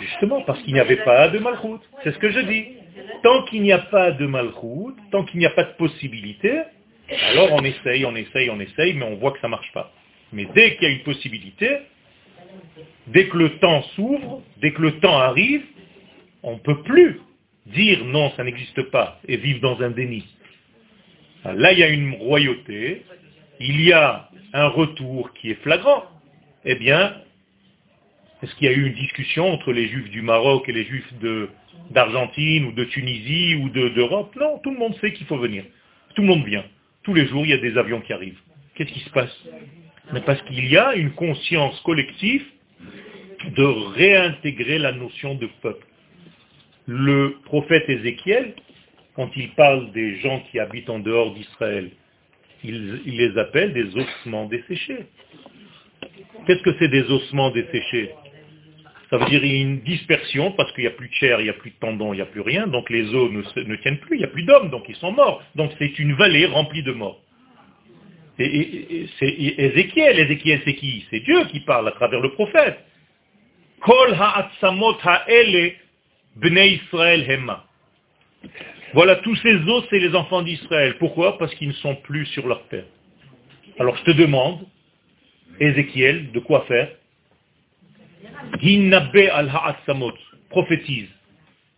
Justement, parce qu'il n'y avait pas de malchoute. C'est ce que je dis. Tant qu'il n'y a pas de malchoute, tant qu'il n'y a pas de possibilité, alors on essaye, on essaye, on essaye, mais on voit que ça ne marche pas. Mais dès qu'il y a une possibilité, Dès que le temps s'ouvre, dès que le temps arrive, on ne peut plus dire non, ça n'existe pas et vivre dans un déni. Là, il y a une royauté, il y a un retour qui est flagrant. Eh bien, est-ce qu'il y a eu une discussion entre les juifs du Maroc et les juifs d'Argentine ou de Tunisie ou d'Europe? Non, tout le monde sait qu'il faut venir. Tout le monde vient. Tous les jours, il y a des avions qui arrivent. Qu'est-ce qui se passe? Mais parce qu'il y a une conscience collective de réintégrer la notion de peuple. Le prophète Ézéchiel, quand il parle des gens qui habitent en dehors d'Israël, il, les appelle des ossements desséchés. Qu'est-ce que c'est des ossements desséchés? Ça veut dire une dispersion parce qu'il n'y a plus de chair, il n'y a plus de tendons, il n'y a plus rien, donc les os ne, ne tiennent plus, il n'y a plus d'hommes, donc ils sont morts. Donc c'est une vallée remplie de morts. Et, c'est Ézéchiel, Ézéchiel c'est qui? C'est Dieu qui parle à travers le prophète. Kol Israël. Voilà, tous ces os, c'est les enfants d'Israël. Pourquoi? Parce qu'ils ne sont plus sur leur terre. Alors je te demande, Ézéchiel, de quoi faire? Hinnabe al ha'atzamot, prophétise.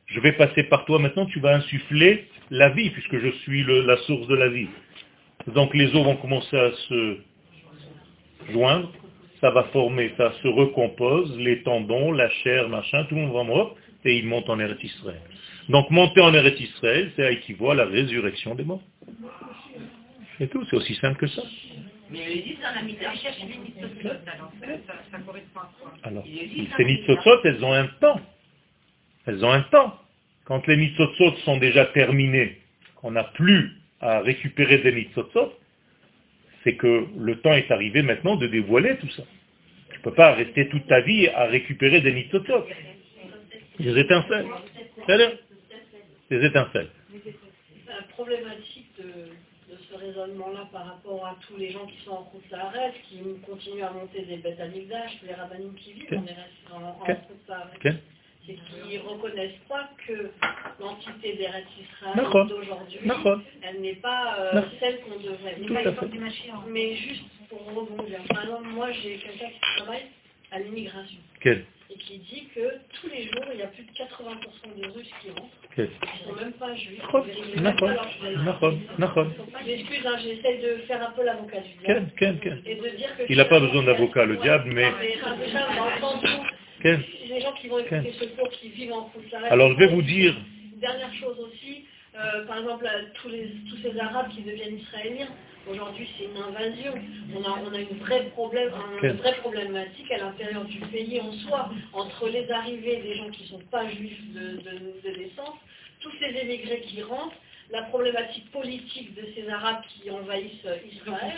Je vais passer par toi maintenant, tu vas insuffler la vie, puisque je suis la source de la vie. Donc les os vont commencer à se joindre, ça va former, ça se recompose, les tendons, la chair, machin, tout le monde va mourir, et ils montent en Eretz Israël. Donc monter en Eretz Israël, c'est équivaut à la résurrection des morts. C'est tout, c'est aussi simple que ça. Mais ils disent dans la les alors ça, correspond à quoi Alors, ces mitzotzot, elles ont un temps. Elles ont un temps. Quand les mitzotzot sont déjà terminées, qu'on n'a plus à récupérer des mitzotzot, c'est que le temps est arrivé maintenant de dévoiler tout ça. Tu ne peux pas rester toute ta vie à récupérer des mitzotzot. Des étincelles. C'est-à-dire Des étincelles. La problématique de, ce raisonnement-là par rapport à tous les gens qui sont en route l'arrêt, qui continuent à monter des bêtes à les rabbinim qui vivent on est en, en route c'est qu'ils ne reconnaissent pas que l'entité des Israël d'aujourd'hui, elle n'est pas euh, celle qu'on devrait. Pas du Mais juste pour rebondir. Par exemple, moi j'ai quelqu'un qui travaille à l'immigration. Et qui dit que tous les jours, il y a plus de 80% de Russes qui rentrent, qui ne sont même pas pas juifs. J'excuse, hein, j'essaie de faire un peu l'avocat du diable. Il n'a pas besoin d'avocat, le diable, mais... Les gens qui vont écouter ce cours, qui vivent en Alors je vais vous dire... Dernière chose aussi, euh, par exemple, tous, les, tous ces Arabes qui deviennent israéliens, aujourd'hui c'est une invasion. On a, on a une, vraie problème, une vraie problématique à l'intérieur du pays en soi, entre les arrivées des gens qui ne sont pas juifs de, de, de naissance, tous ces émigrés qui rentrent, la problématique politique de ces Arabes qui envahissent Israël.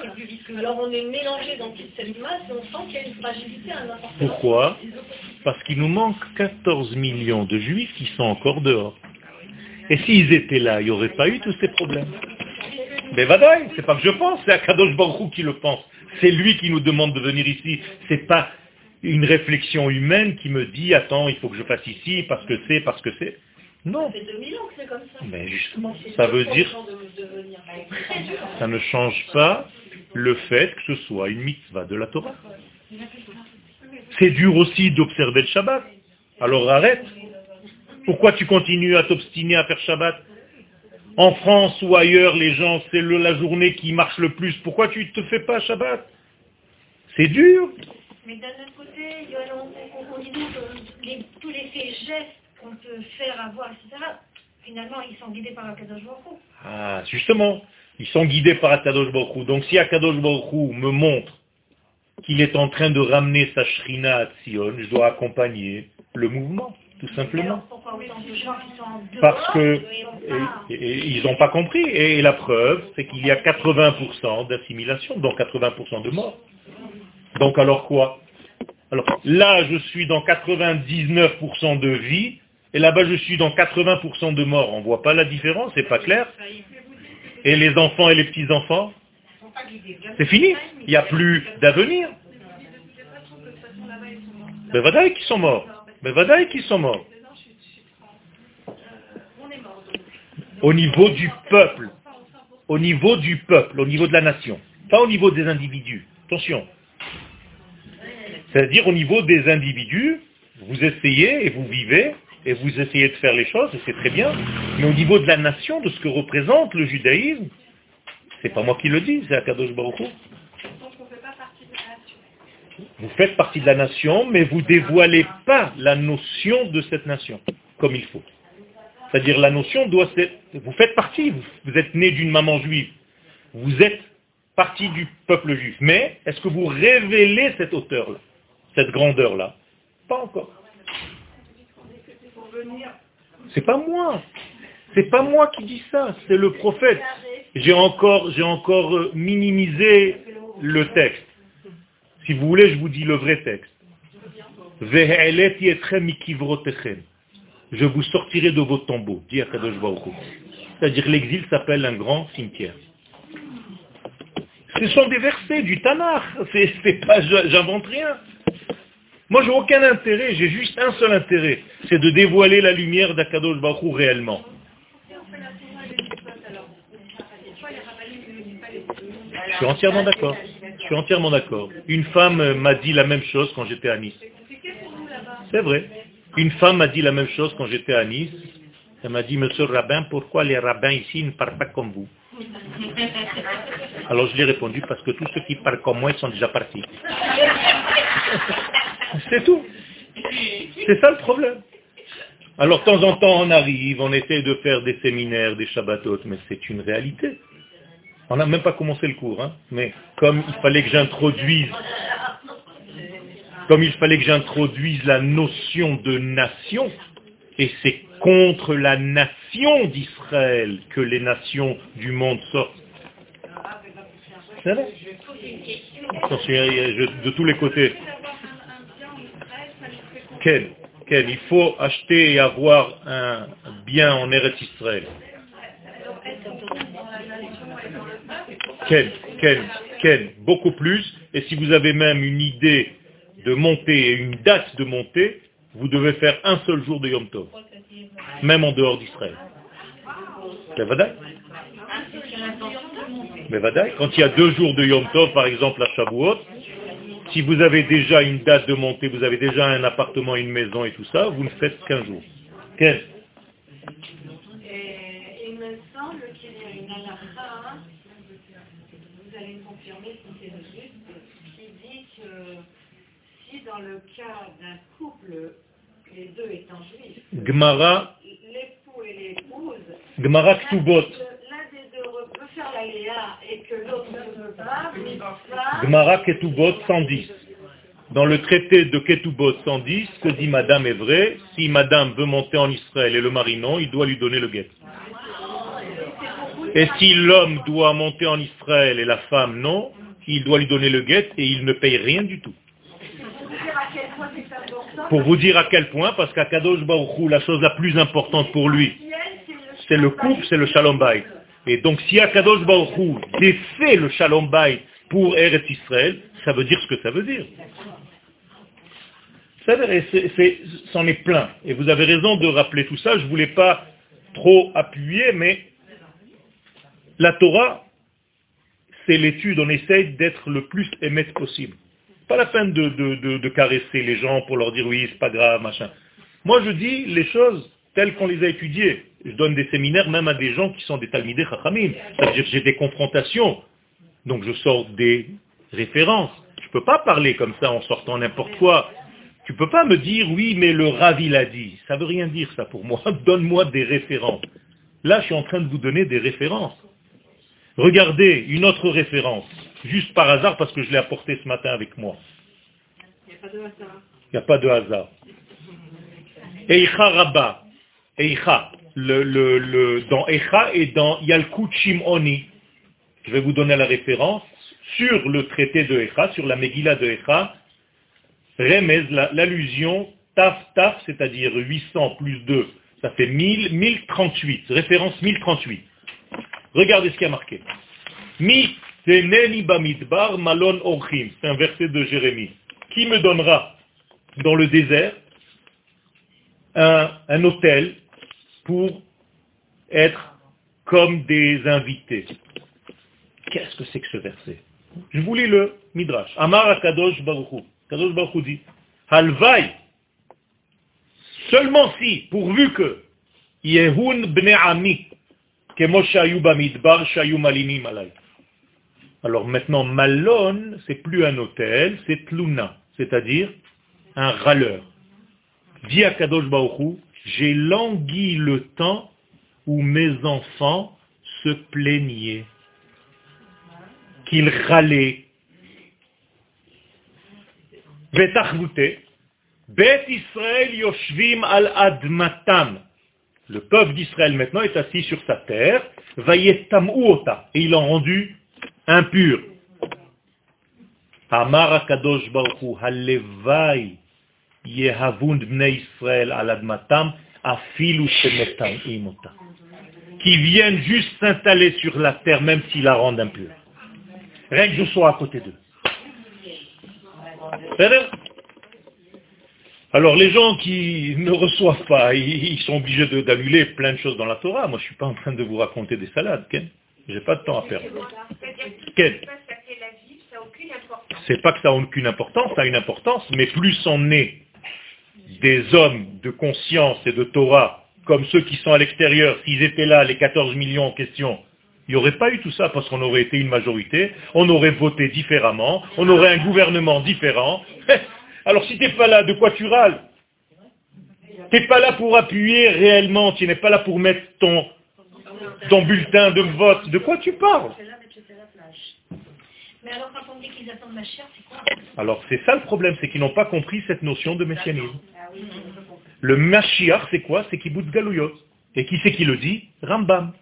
Alors on est mélangé dans toute cette masse et on sent qu'il y a une fragilité à n'importe Pourquoi? Parce qu'il nous manque 14 millions de juifs qui sont encore dehors. Et s'ils étaient là, il n'y aurait pas eu tous ces problèmes. Mais Vadaï, c'est pas que je pense, c'est Akadosh Baruch qui le pense. C'est lui qui nous demande de venir ici. C'est pas une réflexion humaine qui me dit, attends, il faut que je fasse ici, parce que c'est, parce que c'est. Non. Ça 2000 ans que c'est comme ça. Mais justement, ça veut dire, ça ne change pas le fait que ce soit une mitzvah de la Torah. C'est dur aussi d'observer le Shabbat. Alors arrête. Pourquoi tu continues à t'obstiner à faire Shabbat? En France ou ailleurs, les gens, c'est la journée qui marche le plus. Pourquoi tu ne te fais pas Shabbat? C'est dur. Mais d'un autre côté, on, dit que tous les faits gestes qu'on peut faire, avoir, etc., finalement, ils sont guidés par Akadosh Baruch Ah, justement, ils sont guidés par Akadosh Baruch Donc si Akadosh Baruch me montre qu'il est en train de ramener sa shrina à Sion, je dois accompagner le mouvement tout simplement. Parce que ils n'ont pas compris. Et la preuve, c'est qu'il y a 80% d'assimilation, donc 80% de mort. Donc alors quoi? Alors là, je suis dans 99% de vie, et là-bas, je suis dans 80% de mort. On ne voit pas la différence, c'est pas clair. Et les enfants et les petits-enfants? C'est fini. Il n'y a plus d'avenir. Mais voilà qui sont morts. Mais Vadaï qui sont morts. Au niveau du peuple. Au niveau du peuple, au niveau de la nation. Pas au niveau des individus. Attention. C'est-à-dire au niveau des individus, vous essayez et vous vivez et vous essayez de faire les choses, et c'est très bien. Mais au niveau de la nation, de ce que représente le judaïsme, c'est pas moi qui le dis, c'est Akadosh Baruch vous faites partie de la nation, mais vous dévoilez pas la notion de cette nation, comme il faut. C'est-à-dire la notion doit être... Vous faites partie, vous, êtes né d'une maman juive. Vous êtes partie du peuple juif. Mais est-ce que vous révélez cette hauteur-là, cette grandeur-là? Pas encore. C'est pas moi. C'est pas moi qui dis ça, c'est le prophète. J'ai encore, j'ai encore euh, minimisé le texte. Si vous voulez, je vous dis le vrai texte. Je vous sortirai de vos tombeaux, dit C'est-à-dire l'exil s'appelle un grand cimetière. Ce sont des versets du Tanakh. C'est pas, j'invente rien. Moi, j'ai aucun intérêt, j'ai juste un seul intérêt, c'est de dévoiler la lumière d'Akadosh Baruch réellement. Je suis entièrement d'accord. Je suis entièrement d'accord. Une femme m'a dit la même chose quand j'étais à Nice. C'est vrai. Une femme m'a dit la même chose quand j'étais à Nice. Elle m'a dit, monsieur le rabbin, pourquoi les rabbins ici ne parlent pas comme vous? Alors je lui ai répondu, parce que tous ceux qui parlent comme moi, ils sont déjà partis. C'est tout. C'est ça le problème. Alors de temps en temps, on arrive, on essaie de faire des séminaires, des Shabbatot, mais c'est une réalité. On n'a même pas commencé le cours, hein. mais comme il fallait que j'introduise comme il fallait que j'introduise la notion de nation, et c'est contre la nation d'Israël que les nations du monde sortent. de tous les côtés. Quel, quel, il faut acheter et avoir un bien en Eretz Israël. Quel, quel, quel, beaucoup plus. Et si vous avez même une idée de montée et une date de montée, vous devez faire un seul jour de Yom Tov, même en dehors d'Israël. Mais quand il y a deux jours de Yom Tov, par exemple à Shavuot, si vous avez déjà une date de montée, vous avez déjà un appartement, une maison et tout ça, vous ne faites qu'un jour. Quel semble qu'il y a une halakha, hein. vous allez me confirmer si c'est juste, qui si dans le cas d'un couple, les deux étant juifs, Gmara, l'époux et l'épouse, Gmara l'un des deux- l'un des deux peut faire la Léa et que l'autre ne veut pas, mitzvah, Gmara Ketubot 110. Dans le traité de Ketubot 110, ce que dit Madame est vrai, si Madame veut monter en Israël et le mari non, il doit lui donner le guet. Et si l'homme doit monter en Israël et la femme non, il doit lui donner le guet et il ne paye rien du tout. pour vous dire à quel point parce qu'à Kadosh Baruch Hu, la chose la plus importante pour lui, c'est le couple, c'est le shalom. Et donc si Akadosh Baruch Hu défait le shalom pour Eretz Israël, ça veut dire ce que ça veut dire. C'en est plein. Et vous avez raison de rappeler tout ça. Je ne voulais pas trop appuyer, mais la Torah, c'est l'étude. On essaye d'être le plus émette possible. Pas la peine de, caresser les gens pour leur dire oui, c'est pas grave, machin. Moi, je dis les choses telles qu'on les a étudiées. Je donne des séminaires même à des gens qui sont des talmidés chachamim. C'est-à-dire que j'ai des confrontations. Donc je sors des références. Je peux pas parler comme ça en sortant n'importe quoi. Tu peux pas me dire oui, mais le ravi l'a dit. Ça veut rien dire ça pour moi. Donne-moi des références. Là, je suis en train de vous donner des références. Regardez une autre référence, juste par hasard parce que je l'ai apporté ce matin avec moi. il n'y a pas de hasard. Il n'y a pas de hasard. Eicha Rabba. Eicha. Le, le, le, dans Eicha et dans Yalkut Shimoni. Je vais vous donner la référence sur le traité de Eicha, sur la Megillah de Eicha. Remez, la- l'allusion, taf taf, c'est-à-dire 800 plus 2, ça fait 1000, 1038. Référence 1038. Regardez ce qui a marqué. Mi malon. C'est un verset de Jérémie. Qui me donnera dans le désert un, un hôtel pour être comme des invités? Qu'est-ce que c'est que ce verset? Je vous lis le Midrash. Amar Akadosh Baruchu. Kadosh Baruchu dit, Halvai, seulement si, pourvu que, Yehun bne ami, Alors maintenant, Malon, c'est plus un hôtel, c'est Tluna, c'est-à-dire un râleur. Dit à Kadosh j'ai langui le temps où mes enfants se plaignaient, qu'ils râlaient. Bet Israël yoshvim al admatam. Le peuple d'Israël maintenant est assis sur sa terre, et ils l'ont rendu impur. Amar akadosh baruch hu, halevai yehavun bnei Israël al admatam, afilu. Qui viennent juste s'installer sur la terre, même s'ils la rendent impure. Rien que je sois à côté d'eux. Alors les gens qui ne reçoivent pas, ils sont obligés d'annuler plein de choses dans la Torah. Moi, je suis pas en train de vous raconter des salades, Ken. J'ai pas de temps à perdre. N'a importance. C'est pas que ça a aucune importance, ça a une importance, mais plus on est des hommes de conscience et de Torah, comme ceux qui sont à l'extérieur, s'ils étaient là, les 14 millions en question, il n'y aurait pas eu tout ça parce qu'on aurait été une majorité, on aurait voté différemment, on aurait un gouvernement différent. Alors si tu n'es pas là, de quoi tu râles Tu n'es pas là pour appuyer réellement, tu n'es pas là pour mettre ton, ton bulletin de vote. De quoi tu parles Mais alors quand on dit qu'ils attendent ma chair, c'est quoi Alors c'est ça le problème, c'est qu'ils n'ont pas compris cette notion de messianisme. Le Mashiach, c'est quoi C'est Kibbutz Galouyot. Et qui c'est qui le dit Rambam.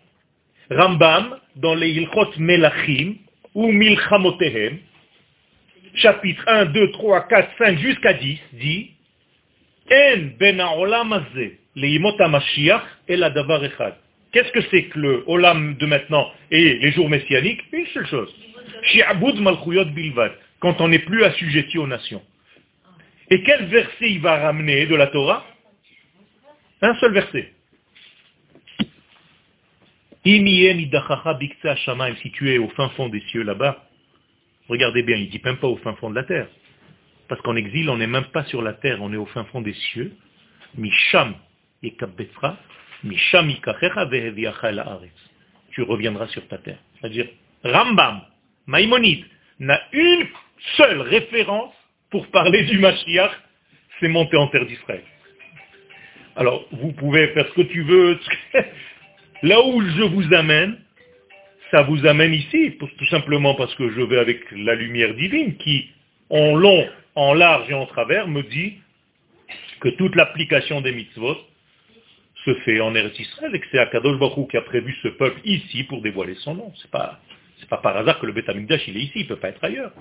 Rambam, dans les Ilchot Melachim, ou Milchamotehem, chapitre 1, 2, 3, 4, 5, jusqu'à 10, dit En ben. Qu'est-ce que c'est que le Olam de maintenant et les jours messianiques? Une seule chose. Quand on n'est plus assujetti aux nations. Et quel verset il va ramener de la Torah? Un seul verset. Si tu es au fin fond des cieux là-bas, regardez bien, il dit même pas au fin fond de la terre. Parce qu'en exil, on n'est même pas sur la terre, on est au fin fond des cieux. Misham misham tu reviendras sur ta terre. C'est-à-dire, Rambam, Maïmonide, n'a une seule référence pour parler du Mashiach, c'est monter en terre d'Israël. Alors, vous pouvez faire ce que tu veux. Là où je vous amène, ça vous amène ici, tout simplement parce que je vais avec la lumière divine qui, en long, en large et en travers, me dit que toute l'application des mitzvot se fait en Eretz Israël et que c'est Akadosh Baruch qui a prévu ce peuple ici pour dévoiler son nom. C'est pas, c'est pas par hasard que le Beth Amikdash il est ici, il ne peut pas être ailleurs.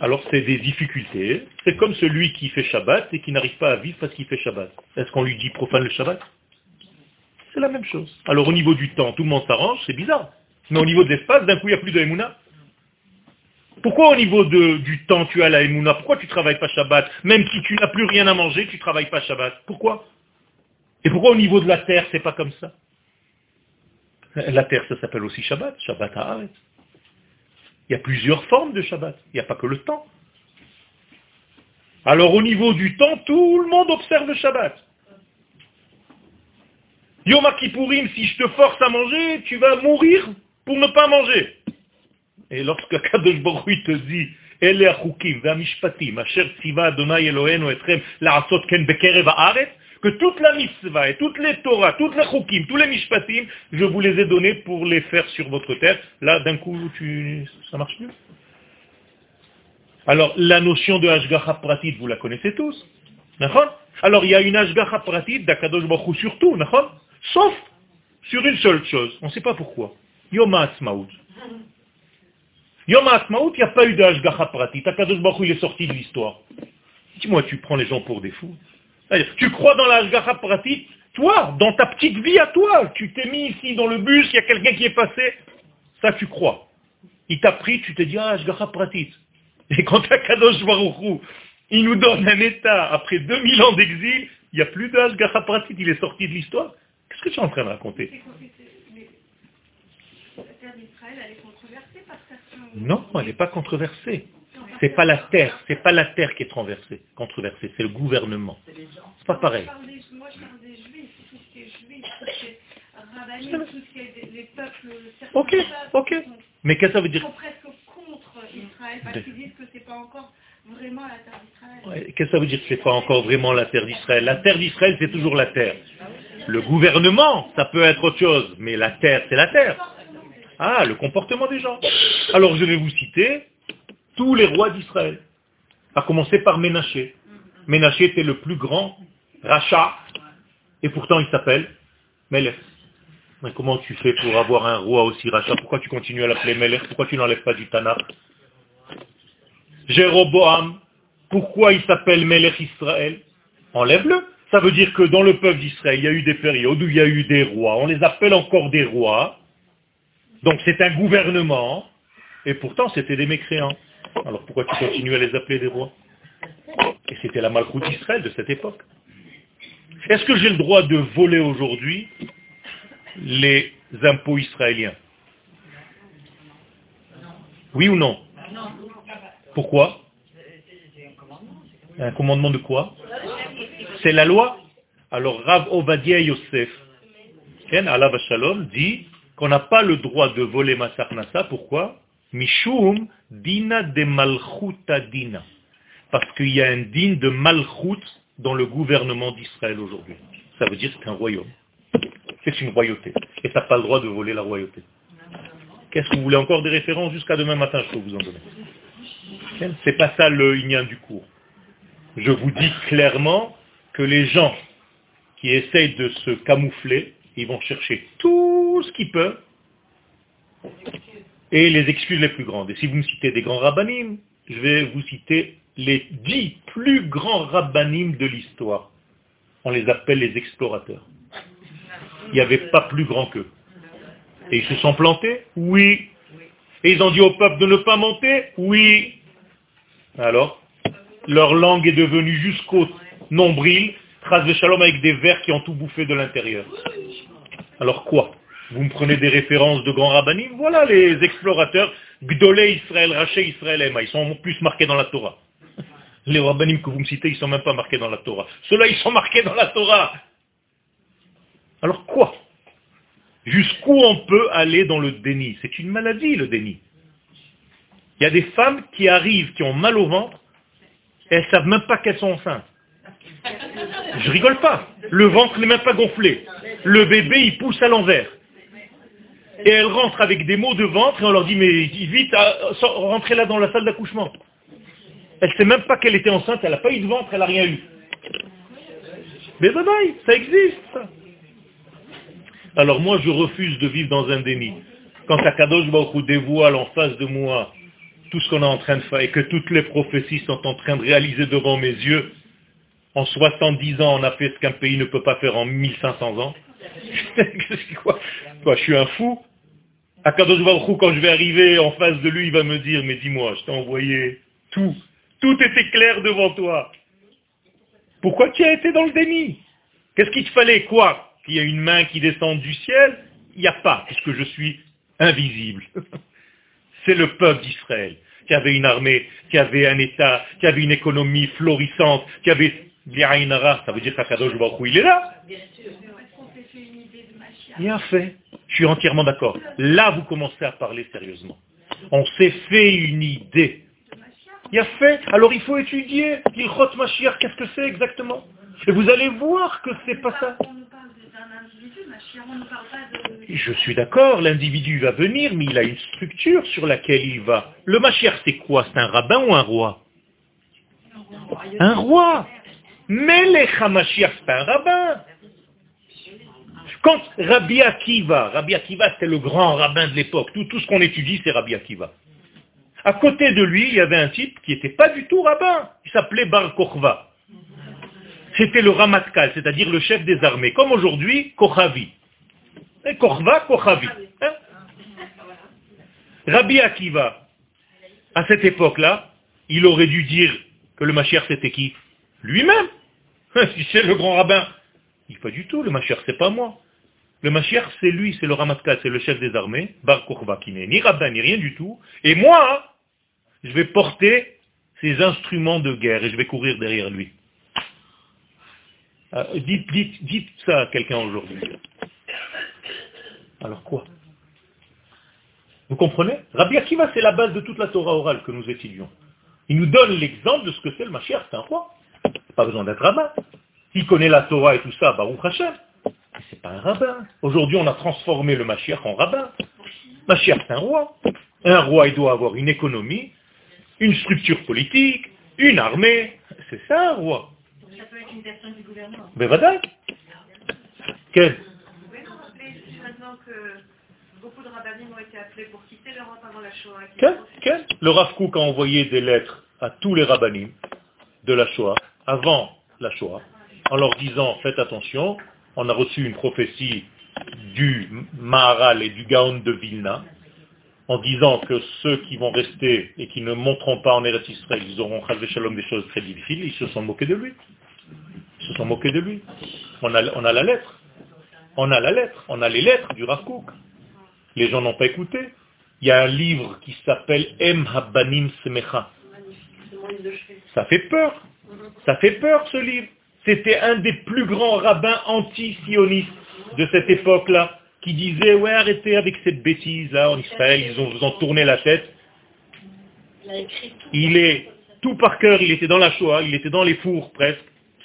Alors c'est des difficultés. C'est comme celui qui fait Shabbat et qui n'arrive pas à vivre parce qu'il fait Shabbat. Est-ce qu'on lui dit profane le Shabbat? C'est la même chose. Alors au niveau du temps, tout le monde s'arrange, c'est bizarre. Mais au niveau de l'espace, d'un coup, il n'y a plus de Emouna. Pourquoi au niveau du temps tu as la Emouna? Pourquoi tu ne travailles pas Shabbat? Même si tu n'as plus rien à manger, tu ne travailles pas Shabbat. Pourquoi? Et pourquoi au niveau de la terre, c'est pas comme ça? La terre, ça s'appelle aussi Shabbat, Shabbat Haaret. Il y a plusieurs formes de Shabbat. Il n'y a pas que le temps. Alors au niveau du temps, tout le monde observe le Shabbat. Yom Kippourim, si je te force à manger, tu vas mourir pour ne pas manger. Et lorsque Kadosh Baruch te dit, que toute la mitzvah et toutes les Torah, toutes les chukim, tous les mishpatim, je vous les ai donnés pour les faire sur votre terre. Là, d'un coup, ça marche plus. Alors, la notion de Ashgacha Pratit, vous la connaissez tous. Alors, il y a une Ashgacha Pratit d'Akadosh Baruch surtout, sauf sur une seule chose. On ne sait pas pourquoi. Yom HaAtzmaut. Yom HaAtzmaut, il n'y a pas eu d'Ashgacha Pratit. Akadosh il est sorti de l'histoire. Dis-moi, tu prends les gens pour des fous. Tu crois dans la pratique Toi, dans ta petite vie à toi, tu t'es mis ici dans le bus, il y a quelqu'un qui est passé. Ça, tu crois. Il t'a pris, tu te dis, ah, Ashgacha pratique. Et quand Kadosh Baruchou, il nous donne un état après 2000 ans d'exil, il n'y a plus d'Ashgacha pratique, il est sorti de l'histoire. Qu'est-ce que tu es en train de raconter Non, elle n'est pas controversée. C'est pas la terre, c'est pas la terre qui est controversée, controversée c'est le gouvernement. C'est pas pareil. Moi, je parle des juifs, tout ce qui est juif, tout ce qui est rabbinique, tout ce qui est les peuples. Ok, ok. Mais qu'est-ce que ça veut dire Ils sont presque contre Israël parce qu'ils disent que c'est pas encore vraiment la terre d'Israël. Qu'est-ce que ça veut dire que c'est pas encore vraiment la terre d'Israël? La terre d'Israël, c'est toujours la terre. Le gouvernement, ça peut être autre chose, mais la terre, c'est la terre. Ah, le comportement des gens. Alors je vais vous citer tous les rois d'Israël, à commencer par Ménaché. Ménaché était le plus grand rachat, et pourtant il s'appelle Melech. Mais comment tu fais pour avoir un roi aussi rachat? Pourquoi tu continues à l'appeler Melech Pourquoi tu n'enlèves pas du Tanakh? Jéroboam, pourquoi il s'appelle Melech Israël? Enlève-le. Ça veut dire que dans le peuple d'Israël, il y a eu des périodes où il y a eu des rois. On les appelle encore des rois. Donc c'est un gouvernement. Et pourtant, c'était des mécréants. Alors pourquoi tu continues à les appeler des rois? Et c'était la malchoute d'Israël de cette époque. Est-ce que j'ai le droit de voler aujourd'hui les impôts israéliens? Oui ou non? Pourquoi? Un commandement de quoi? C'est la loi? Alors Rav Ovadia Yosef, Allah Shalom, dit qu'on n'a pas le droit de voler ma sarnasa. Pourquoi? Mishum dina de malchuta dina. Parce qu'il y a un din de malchut dans le gouvernement d'Israël aujourd'hui. Ça veut dire que c'est un royaume. C'est une royauté. Et tu n'as pas le droit de voler la royauté. Qu'est-ce que vous voulez encore des références jusqu'à demain matin, je peux vous en donner. C'est pas ça le lien du cours. Je vous dis clairement que les gens qui essayent de se camoufler, ils vont chercher tout ce qu'ils peuvent et les excuses les plus grandes. Et si vous me citez des grands rabbinim, je vais vous citer les dix plus grands rabbinim de l'histoire. On les appelle les explorateurs. Il n'y avait pas plus grand qu'eux. Et ils se sont plantés? Oui. Et ils ont dit au peuple de ne pas monter? Oui. Alors, leur langue est devenue jusqu'au nombril, trace de shalom avec des vers qui ont tout bouffé de l'intérieur. Alors quoi? Vous me prenez des références de grands rabbinim Voilà les explorateurs. Gdolé Israël, Raché Israël, Emma. Ils sont plus marqués dans la Torah. Les rabbinim que vous me citez, ils ne sont même pas marqués dans la Torah. Ceux-là, ils sont marqués dans la Torah. Alors quoi? Jusqu'où on peut aller dans le déni? C'est une maladie, le déni. Il y a des femmes qui arrivent, qui ont mal au ventre, elles ne savent même pas qu'elles sont enceintes. Je rigole pas. Le ventre n'est même pas gonflé. Le bébé, il pousse à l'envers. Et elles rentrent avec des maux de ventre et on leur dit, mais vite, rentrez là dans la salle d'accouchement. Elle ne sait même pas qu'elle était enceinte, elle n'a pas eu de ventre, elle n'a rien eu. Mais bye bye, ça existe. Alors moi, je refuse de vivre dans un déni. Quand Akadosh Baruch dévoile en face de moi tout ce qu'on est en train de faire et que toutes les prophéties sont en train de réaliser devant mes yeux, en 70 ans, on a fait ce qu'un pays ne peut pas faire en 1500 ans. quoi, je suis un fou? Akadosh Baruch quand je vais arriver en face de lui, il va me dire, mais dis-moi, je t'ai envoyé tout. Tout était clair devant toi. Pourquoi tu as été dans le déni? Qu'est-ce qu'il te fallait? Quoi? Qu'il y a une main qui descend du ciel, il n'y a pas, puisque je suis invisible. C'est le peuple d'Israël qui avait une armée, qui avait un État, qui avait une économie florissante, qui avait ça veut dire qu'Akadosh Baruch il est là. Bien fait. Je suis entièrement d'accord. Là, vous commencez à parler sérieusement. On s'est fait une idée. A fait. Alors il faut étudier. Ilchot Mashiach, qu'est-ce que c'est exactement? Et vous allez voir que c'est pas ça. Je suis d'accord, l'individu va venir, mais il a une structure sur laquelle il va. Le Mashiach, c'est quoi? C'est un rabbin ou un roi? Un roi Mais les HaMashiach, c'est un rabbin. Quand Rabbi Akiva, Rabbi Akiva c'était le grand rabbin de l'époque, tout, ce qu'on étudie c'est Rabbi Akiva. À côté de lui, il y avait un type qui n'était pas du tout rabbin, il s'appelait Bar Kochva. C'était le Ramatkal, c'est-à-dire le chef des armées, comme aujourd'hui, Kochavi. Et Kochva, Kochavi. Hein? Rabbi Akiva, à cette époque-là, il aurait dû dire que le Mashiach c'était qui? Lui-même. Si c'est le grand rabbin. Il pas du tout, le Mashiach c'est pas moi. Le Mashiach c'est lui, c'est le Ramatkal, c'est le chef des armées, Bar Kochva, qui n'est ni rabbin ni rien du tout. Et moi, je vais porter ses instruments de guerre et je vais courir derrière lui. Euh, dites, ça à quelqu'un aujourd'hui. Alors quoi? Vous comprenez? Rabbi Akiva, c'est la base de toute la Torah orale que nous étudions. Il nous donne l'exemple de ce que c'est le Mashiach, c'est un roi. Pas besoin d'être rabbin. S'il connaît la Torah et tout ça, bah, Hashem. Mais c'est pas un rabbin. Aujourd'hui, on a transformé le Mashiach en rabbin. Mashiach, c'est un roi. Un roi, il doit avoir une économie, une structure politique, une armée. C'est ça un roi. Ça peut être une personne du gouvernement. Mais voilà. Quel? Vous pouvez nous rappeler maintenant que beaucoup de rabbinim ont été appelés pour quitter l'Europe avant la Shoah Quel? Quel? Le Rav Kook a envoyé des lettres à tous les rabbinim de la Shoah, avant la Shoah, en leur disant, faites attention, on a reçu une prophétie du Maharal et du Gaon de Vilna, en disant que ceux qui vont rester et qui ne monteront pas en Eretz Israël, ils auront Shalom des choses très difficiles, ils se sont moqués de lui. Ils se sont moqués de lui. On a, la lettre. On a la lettre. On a les lettres du Rav Les gens n'ont pas écouté. Il y a un livre qui s'appelle Em Habanim Semecha. Ça fait peur. Ça fait peur ce livre. C'était un des plus grands rabbins anti-sionistes de cette époque-là qui disait, ouais, arrêtez avec cette bêtise-là en Israël, ils ont, vous ont tourné la tête. Il est tout par cœur, il était dans la Shoah, il était dans les fours presque.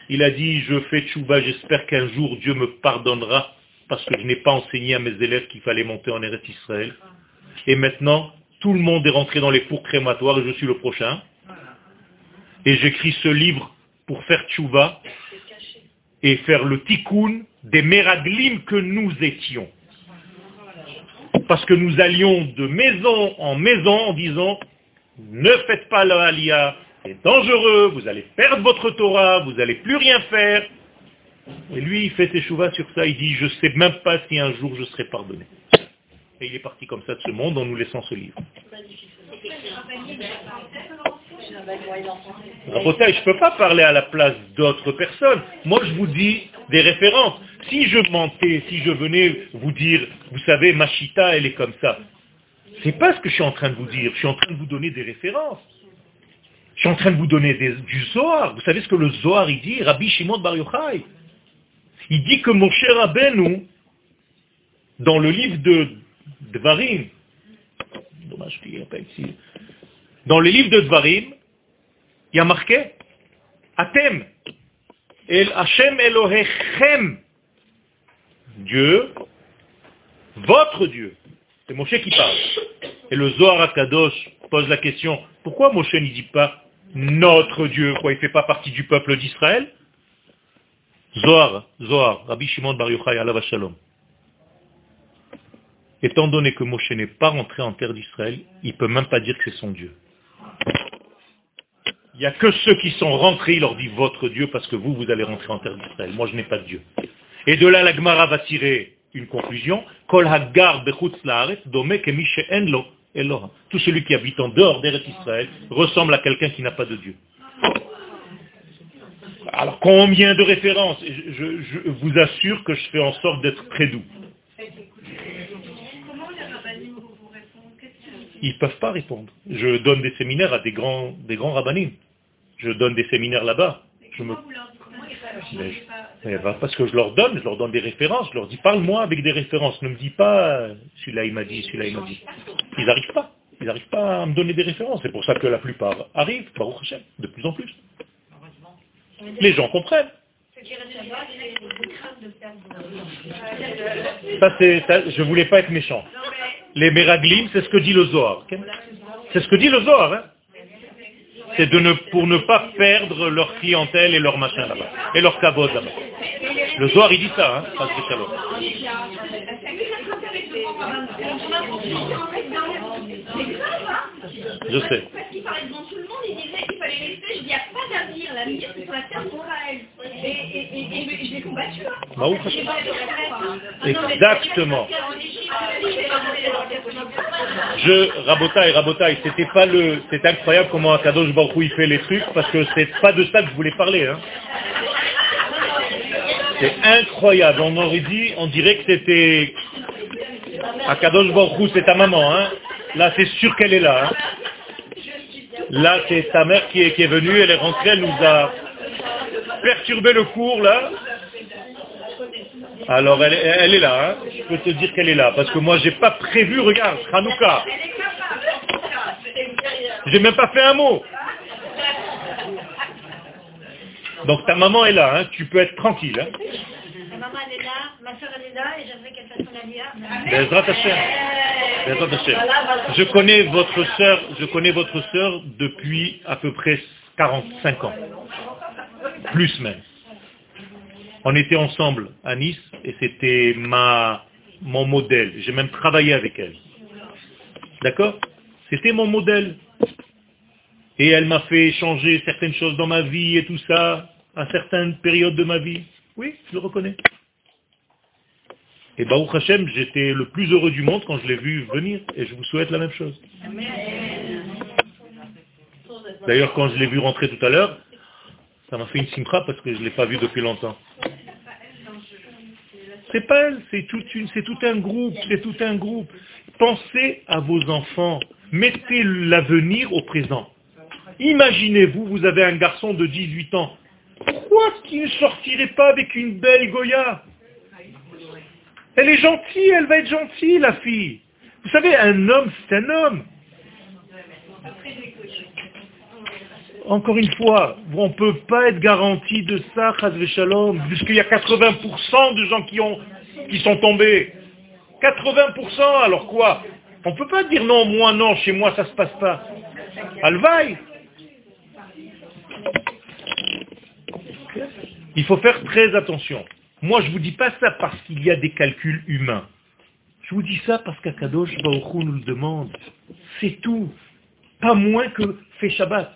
Il a dit, je fais tchouba, j'espère qu'un jour Dieu me pardonnera parce que je n'ai pas enseigné à mes élèves qu'il fallait monter en Eretz Israël. Et maintenant, tout le monde est rentré dans les fours crématoires et je suis le prochain. Et j'écris ce livre pour faire tchouva et faire le tikkun des meraglim que nous étions parce que nous allions de maison en maison en disant ne faites pas la alia, c'est dangereux, vous allez perdre votre Torah, vous n'allez plus rien faire. Et lui, il fait ses chouvas sur ça, il dit, je ne sais même pas si un jour je serai pardonné. Et il est parti comme ça de ce monde en nous laissant ce livre. Je ne peux pas parler à la place d'autres personnes. Moi, je vous dis des références. Si je mentais, si je venais vous dire, vous savez, Machita, elle est comme ça. C'est pas ce que je suis en train de vous dire. Je suis en train de vous donner des références. Je suis en train de vous donner du Zohar. Vous savez ce que le Zohar il dit? Rabbi Shimon Bar Yochai. Il dit que mon cher Abenou, dans le livre de Dvarim, dommage qu'il n'y a pas dans le livre de Dvarim, il y a marqué Atem, El Hashem Elohechem, Dieu, votre Dieu. C'est Moshe qui parle. Et le Zohar Akadosh pose la question, pourquoi Moshe n'y dit pas notre Dieu Quoi, il ne fait pas partie du peuple d'Israël? Zohar, Zohar, Rabbi Shimon Bar Yochai, Alav Shalom. Étant donné que Moshe n'est pas rentré en terre d'Israël, il ne peut même pas dire que c'est son Dieu. Il n'y a que ceux qui sont rentrés, il leur dit votre Dieu, parce que vous, vous allez rentrer en terre d'Israël. Moi, je n'ai pas de Dieu. Et de là, la Gemara va tirer une conclusion. Tout celui qui habite en dehors d'Eretz Israël ressemble à quelqu'un qui n'a pas de Dieu. Alors combien de références? Je, vous assure que je fais en sorte d'être très doux. Ils ne peuvent pas répondre. Je donne des séminaires à des grands, des. Je donne des séminaires là-bas. Je me... parce que je leur donne, je leur donne des références, je leur dis parle-moi avec des références, ne me dis pas celui-là il m'a dit, celui-là il m'a dit. Ils n'arrivent pas. Ils n'arrivent pas à me donner des références. C'est pour ça que la plupart arrivent, de plus en plus. Les gens comprennent. Ça, c'est, je voulais pas être méchant. Les Meraglim, c'est ce que dit le Zohar. C'est ce que dit le Zohar. Hein. C'est ne, pour ne pas perdre leur clientèle et leur machin là-bas. Et leur cabot là-bas. Le Zohar, il dit ça. Hein, je sais. Parce qu'il parlait devant tout le monde, il disait qu'il fallait laisser, il n'y a pas d'avenir, l'avenir c'est sur la terre morale. Et, et, je l'ai combattu. Exactement. Je, Rabotaï, Rabotaï, c'était pas le, c'est incroyable comment Akadosh Baruch il fait les trucs, parce que c'est pas de ça que je voulais parler, hein. C'est incroyable, on aurait dit, on dirait que c'était, Akadosh Baruch c'est ta maman, hein. Là, c'est sûr qu'elle est là, hein. Là, c'est sa mère qui est, qui est venue, elle est rentrée, elle nous a perturbé le cours, là. Alors, elle, elle est là, hein. je peux te dire qu'elle est là, parce que moi, j'ai pas prévu, regarde, Hanouka. J'ai même pas fait un mot. Donc ta maman est là, hein. tu peux être tranquille. Hein. Ma maman est là, ma soeur est là, et j'aimerais qu'elle fasse son je connais votre sœur, je connais votre sœur depuis à peu près 45 ans. Plus même. On était ensemble à Nice et c'était ma, mon modèle. J'ai même travaillé avec elle. D'accord? C'était mon modèle. Et elle m'a fait changer certaines choses dans ma vie et tout ça, à certaines périodes de ma vie. Oui, je le reconnais. Et Baruch Hashem, j'étais le plus heureux du monde quand je l'ai vu venir, et je vous souhaite la même chose. D'ailleurs, quand je l'ai vu rentrer tout à l'heure, ça m'a fait une simcha parce que je ne l'ai pas vu depuis longtemps. C'est pas elle, c'est tout, tout un groupe, c'est tout un groupe. Pensez à vos enfants, mettez l'avenir au présent. Imaginez-vous, vous avez un garçon de 18 ans. Pourquoi qu'il ne sortirait pas avec une belle Goya? Elle est gentille, elle va être gentille, la fille. Vous savez, un homme, c'est un homme. Encore une fois, on ne peut pas être garanti de ça, Shalom, puisqu'il y a 80% de gens qui, ont, qui sont tombés. 80%, alors quoi? On ne peut pas dire non, moi non, chez moi ça ne se passe pas. Alvaï Il faut faire très attention. Moi, je ne vous dis pas ça parce qu'il y a des calculs humains. Je vous dis ça parce qu'Akadosh Baruch nous le demande. C'est tout. Pas moins que fais Shabbat.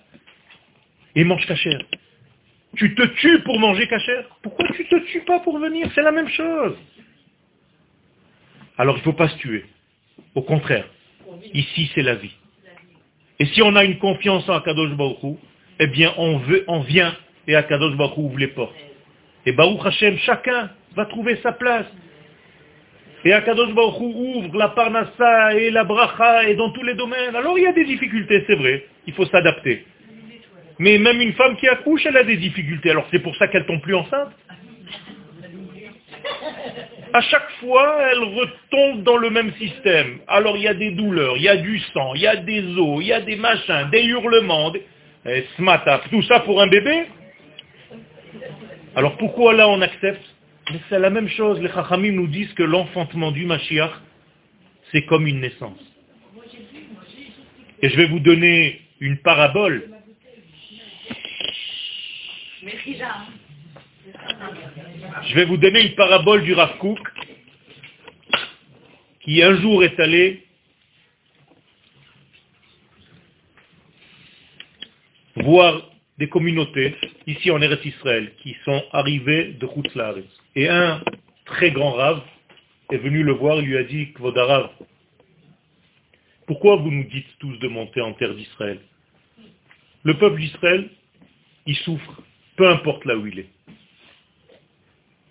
Et mange cachère. Tu te tues pour manger cachère Pourquoi tu te tues pas pour venir? C'est la même chose. Alors il ne faut pas se tuer. Au contraire. Ici, c'est la vie. Et si on a une confiance en Akadosh Baruch eh bien, on, veut, on vient et Akadosh Baruch ouvre les portes. Et Baruch Hashem, chacun va trouver sa place. Et Akadosh Baruch ouvre la parnassa et la bracha et dans tous les domaines. Alors il y a des difficultés, c'est vrai. Il faut s'adapter. Mais même une femme qui accouche, elle a des difficultés. Alors c'est pour ça qu'elle tombe plus enceinte. À chaque fois, elle retombe dans le même système. Alors il y a des douleurs, il y a du sang, il y a des os, il y a des machins, des hurlements, des... Eh, tout ça pour un bébé Alors pourquoi là on accepte? C'est la même chose. Les Chachamim nous disent que l'enfantement du Mashiach, c'est comme une naissance. Et je vais vous donner une parabole. Je vais vous donner une parabole du Rav qui un jour est allé voir des communautés ici en Eretz Israël qui sont arrivées de Chutzlaris. Et un très grand Rav est venu le voir et lui a dit, Kvodarav, pourquoi vous nous dites tous de monter en terre d'Israël? Le peuple d'Israël, il souffre, peu importe là où il est.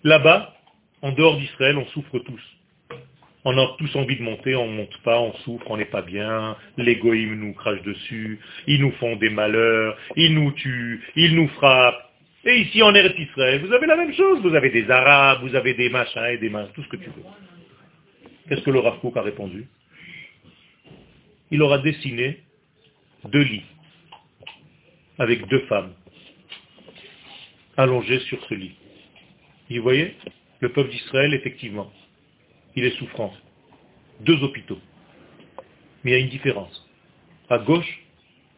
Là-bas, en dehors d'Israël, on souffre tous. On a tous envie de monter, on ne monte pas, on souffre, on n'est pas bien, l'égoïme nous crache dessus, ils nous font des malheurs, ils nous tuent, ils nous frappent. Et ici en Eretz Israël, vous avez la même chose, vous avez des Arabes, vous avez des machins et des machins, tout ce que tu veux. Qu'est-ce que le Rav a répondu? Il aura dessiné deux lits avec deux femmes allongées sur ce lit. vous voyez Le peuple d'Israël, effectivement, il est souffrant. Deux hôpitaux. Mais il y a une différence. À gauche,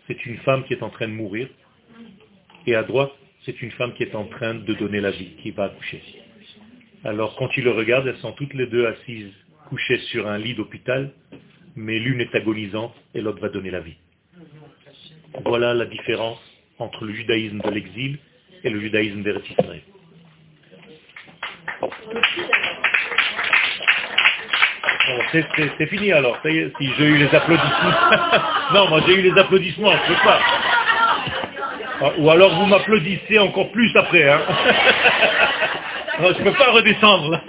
c'est une femme qui est en train de mourir, et à droite, c'est une femme qui est en train de donner la vie, qui va accoucher. Alors quand il le regarde, elles sont toutes les deux assises couchée sur un lit d'hôpital, mais l'une est agonisante et l'autre va donner la vie. Voilà la différence entre le judaïsme de l'exil et le judaïsme d'Eretz Israël. c'est fini alors, si j'ai eu les applaudissements. non, moi j'ai eu les applaudissements, je peux pas. Ah, ou alors vous m'applaudissez encore plus après. Hein. je ne peux pas redescendre.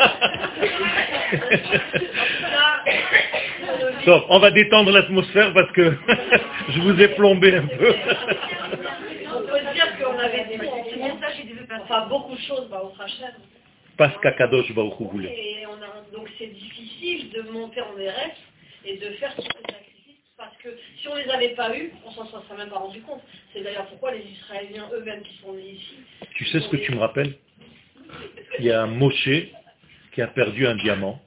on va détendre l'atmosphère parce que je vous ai plombé un peu. On peut dire qu'on avait des enfin beaucoup de choses au Hachem. Parce qu'Akadosh va au voulait. Donc c'est difficile de monter en RF et de faire tous ces sacrifices parce que si on ne les avait pas eus, on s'en serait même pas rendu compte. C'est d'ailleurs pourquoi les Israéliens eux-mêmes qui sont nés ici. Tu sais ce que tu me rappelles? Il y a un Moshe qui a perdu un diamant.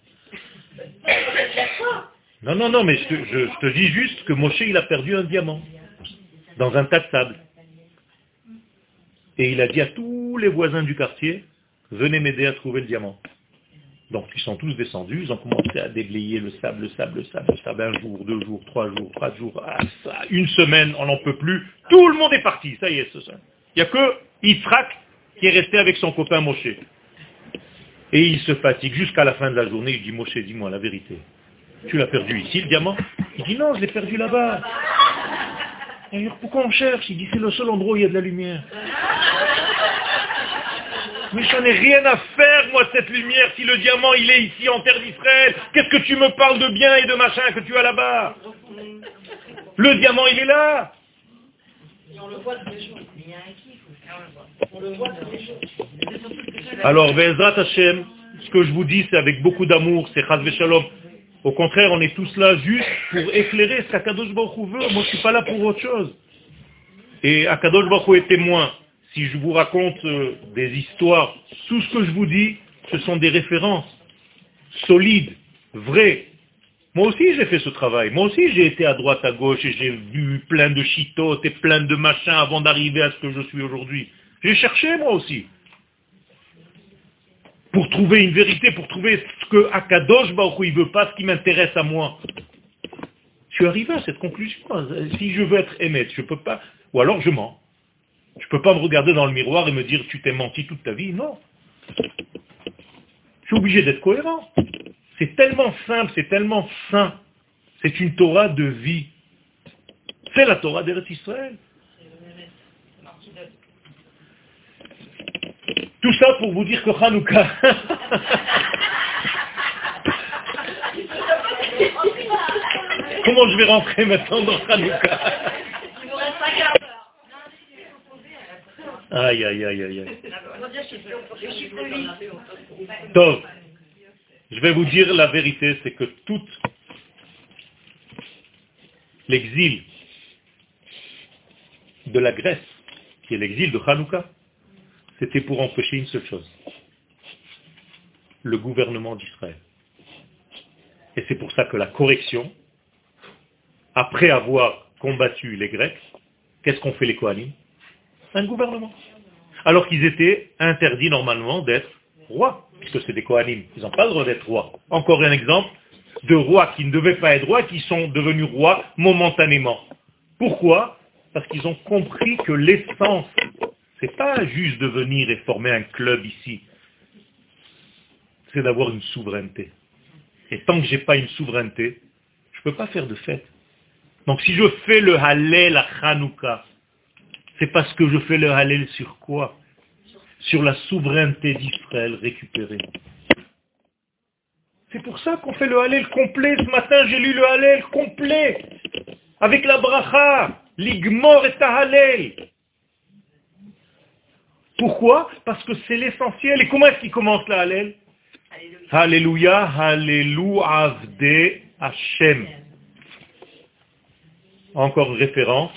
Non, non, non, mais je, te dis juste que Moshe, il a perdu un diamant dans un tas de sable. Et il a dit à tous les voisins du quartier, venez m'aider à trouver le diamant. Donc ils sont tous descendus, ils ont commencé à déblayer le sable, le sable, le sable, le sable, un jour, deux jours, trois jours, trois jours, ah, une semaine, on n'en peut plus. Tout le monde est parti, ça y est, c'est ça. Il n'y a que Yitzhak qui est resté avec son copain Moshe. Et il se fatigue jusqu'à la fin de la journée. Il dit, Moshe, dis-moi la vérité. Tu l'as perdu ici, le diamant? Il dit, non, je l'ai perdu là-bas. Pourquoi on cherche? Il dit, c'est le seul endroit où il y a de la lumière. Mais j'en ai rien à faire, moi, cette lumière, si le diamant, il est ici en terre d'Israël. Qu'est-ce que tu me parles de bien et de machin que tu as là-bas? Le diamant, il est là. on le voit tous les jours. Alors, Bezrat Hashem, ce que je vous dis, c'est avec beaucoup d'amour, c'est Chaz Shalom. Au contraire, on est tous là juste pour éclairer ce qu'Akadosh Baruch veut. Moi, je ne suis pas là pour autre chose. Et Akadosh Baruch est témoin. Si je vous raconte euh, des histoires, tout ce que je vous dis, ce sont des références solides, vraies. Moi aussi, j'ai fait ce travail. Moi aussi, j'ai été à droite, à gauche, et j'ai vu plein de chitotes et plein de machins avant d'arriver à ce que je suis aujourd'hui. J'ai cherché, moi aussi pour trouver une vérité, pour trouver ce que Akadosh Baruch il veut pas, ce qui m'intéresse à moi. Je suis arrivé à cette conclusion. Si je veux être émet, je peux pas, ou alors je mens. Je peux pas me regarder dans le miroir et me dire tu t'es menti toute ta vie. Non. Je suis obligé d'être cohérent. C'est tellement simple, c'est tellement sain. C'est une Torah de vie. C'est la Torah d'Eretz Israël. Tout ça pour vous dire que Hanouka... Comment je vais rentrer maintenant dans Hanouka? Aïe, aïe, aïe, aïe, aïe. Je vais vous dire la vérité, c'est que tout l'exil de la Grèce, qui est l'exil de Hanouka, c'était pour empêcher une seule chose, le gouvernement d'Israël. Et c'est pour ça que la correction, après avoir combattu les Grecs, qu'est-ce qu'ont fait les Kohanim? Un gouvernement. Alors qu'ils étaient interdits normalement d'être rois, puisque c'est des Kohanim. Ils n'ont pas le droit d'être rois. Encore un exemple de rois qui ne devaient pas être rois, qui sont devenus rois momentanément. Pourquoi? Parce qu'ils ont compris que l'essence, c'est pas juste de venir et former un club ici, c'est d'avoir une souveraineté. Et tant que j'ai pas une souveraineté, je peux pas faire de fête. Donc si je fais le Hallel à Hanouka, c'est parce que je fais le Hallel sur quoi? Sur la souveraineté d'Israël récupérée. C'est pour ça qu'on fait le Hallel complet. Ce matin, j'ai lu le Hallel complet. Avec la bracha, l'igmor et Hallel. Pourquoi? Parce que c'est l'essentiel. Et comment est-ce qu'il commence la Hallel? Alléluia, Alléluia, Avde Hashem. Encore une référence.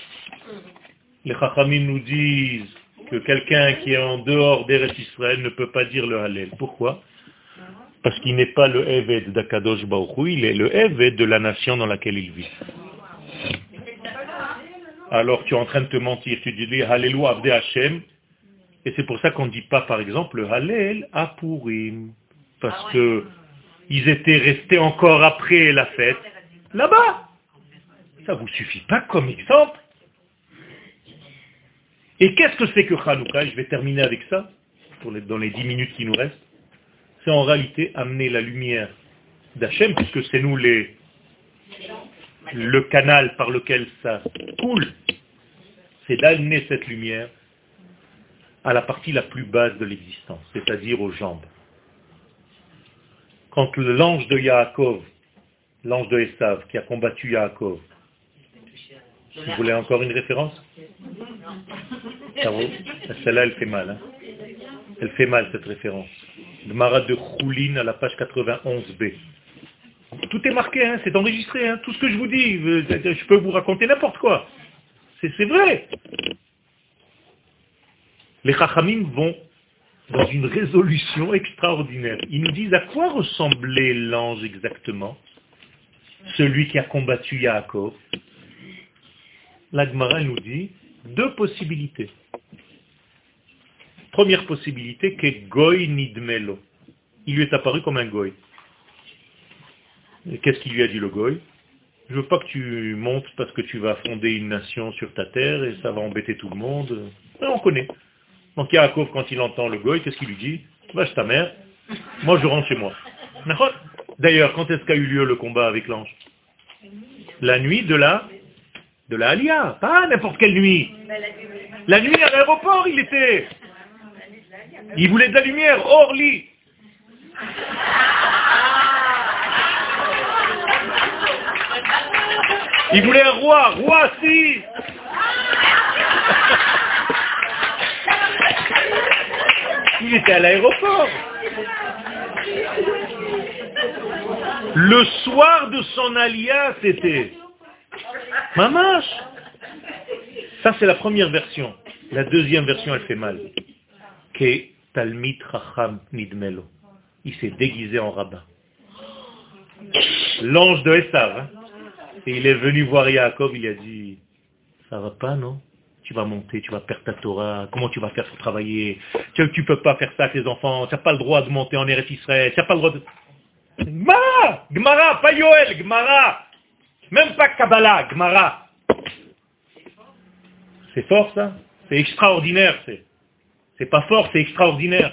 Les Chachamim nous disent que quelqu'un qui est en dehors d'Eretz Israël ne peut pas dire le Hallel. Pourquoi? Parce qu'il n'est pas le Eved d'Akadosh Baruch il est le Eved de la nation dans laquelle il vit. Alors tu es en train de te mentir, tu dis Alléluia, Avde Hashem, et c'est pour ça qu'on ne dit pas par exemple le Hallel à Purim parce ah que ils étaient restés encore après la fête là-bas. Ça vous suffit pas comme exemple. Et qu'est-ce que c'est que Hanouka? Je vais terminer avec ça, pour dans les dix minutes qui nous restent. C'est en réalité amener la lumière d'Hachem, puisque c'est nous les, le canal par lequel ça coule. C'est d'amener cette lumière à la partie la plus basse de l'existence, c'est-à-dire aux jambes quand l'ange de Yaakov, l'ange de Esav, qui a combattu Yaakov, vous voulez encore une référence? Celle-là, elle fait mal. Hein. elle fait mal, cette référence. Le Marat de Choulin à la page 91b. Tout est marqué, hein, c'est enregistré. Hein, tout ce que je vous dis, je peux vous raconter n'importe quoi. C'est vrai. Les Chachamim vont dans une résolution extraordinaire. Ils nous disent à quoi ressemblait l'ange exactement? Celui qui a combattu Yaakov. L'Agmara nous dit deux possibilités. Première possibilité, que Goy Nidmelo. Il lui est apparu comme un Goy. Qu'est-ce qu'il lui a dit le Goy? Je veux pas que tu montes parce que tu vas fonder une nation sur ta terre et ça va embêter tout le monde. on connaît. Donc Yaakov, quand il entend le goy, qu'est-ce qu'il lui dit Va chez ta mère, moi je rentre chez moi. D'ailleurs, quand est-ce qu'a eu lieu le combat avec l'ange? La nuit de la de la Alia, pas n'importe quelle nuit. La nuit à l'aéroport, il était. Il voulait de la lumière, hors lit. Il voulait un roi, roi si. Il était à l'aéroport. Le soir de son alia, c'était. Mamash Ça, c'est la première version. La deuxième version, elle fait mal. Que Talmit Racham Nidmelo. Il s'est déguisé en rabbin. L'ange de Esav. Hein. Et il est venu voir Yaakov, il a dit, ça va pas, non? Tu vas monter, tu vas perdre ta Torah, comment tu vas faire pour travailler? Tu ne peux pas faire ça à tes enfants, tu n'as pas le droit de monter en Eretz Israël, tu n'as pas le droit de... Gmara! Gmara, pas Yoel, Gmara! Même pas Kabbalah, Gmara! C'est fort ça? C'est extraordinaire, c'est. C'est pas fort, c'est extraordinaire.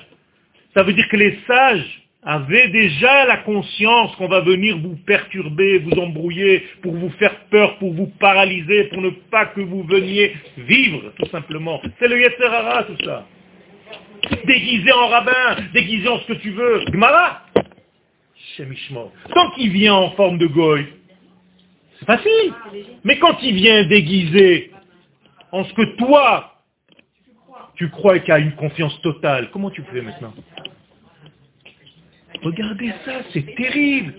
Ça veut dire que les sages avez déjà la conscience qu'on va venir vous perturber, vous embrouiller, pour vous faire peur, pour vous paralyser, pour ne pas que vous veniez vivre, tout simplement. C'est le Yetzerara, tout ça. Déguisé en rabbin, déguisé en ce que tu veux. Gmara Tant qu'il vient en forme de goy, c'est facile. Mais quand il vient déguisé en ce que toi, Tu crois qu'il a une confiance totale. Comment tu fais maintenant? Regardez ça, c'est terrible.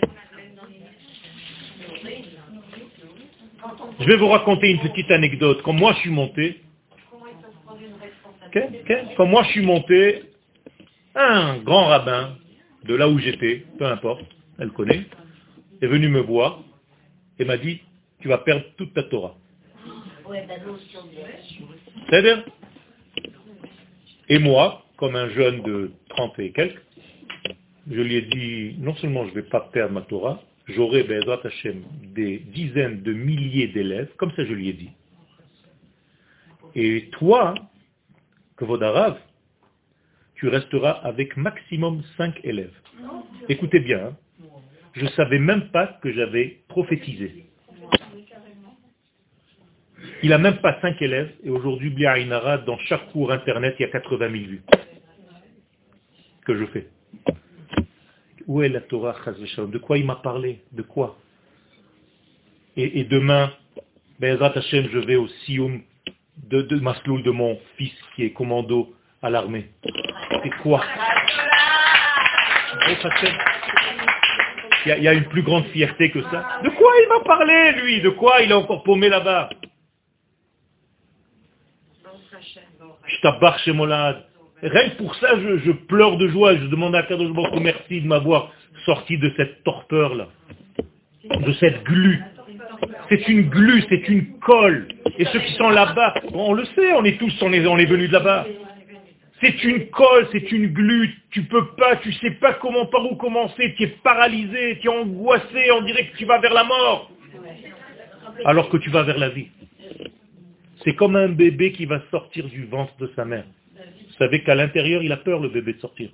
Je vais vous raconter une petite anecdote. Quand moi je suis monté, quand moi je suis monté, un grand rabbin de là où j'étais, peu importe, elle connaît, est venu me voir et m'a dit, tu vas perdre toute ta Torah. C'est-à-dire Et moi, comme un jeune de 30 et quelques, je lui ai dit, non seulement je ne vais pas perdre ma Torah, j'aurai, Hashem, des dizaines de milliers d'élèves, comme ça je lui ai dit. Et toi, Arabe, tu resteras avec maximum 5 élèves. Écoutez bien, hein. je ne savais même pas que j'avais prophétisé. Il n'a même pas 5 élèves, et aujourd'hui, Bliaïnara, dans chaque cours internet, il y a 80 000 vues que je fais. Où est la Torah De quoi il m'a parlé? De quoi? Et, demain, Hashem, je vais au Sioum de, de Masloul de mon fils qui est commando à l'armée. C'est quoi? Il y, a, il y, a, une plus grande fierté que ça. De quoi il m'a parlé, lui? De quoi il est encore paumé là-bas? Je t'abarre chez Molad. Rien que pour ça, je, pleure de joie. Je demande à Kadosh Baruch merci de m'avoir sorti de cette torpeur-là. De cette glu. C'est une glu, c'est une colle. Et ceux qui sont là-bas, on le sait, on est tous, on est, venus de là-bas. C'est une colle, c'est une glu, tu peux pas, tu sais pas comment, par où commencer, tu es paralysé, tu es angoissé, on dirait que tu vas vers la mort. Alors que tu vas vers la vie. C'est comme un bébé qui va sortir du ventre de sa mère. Vous savez qu'à l'intérieur, il a peur, le bébé, de sortir.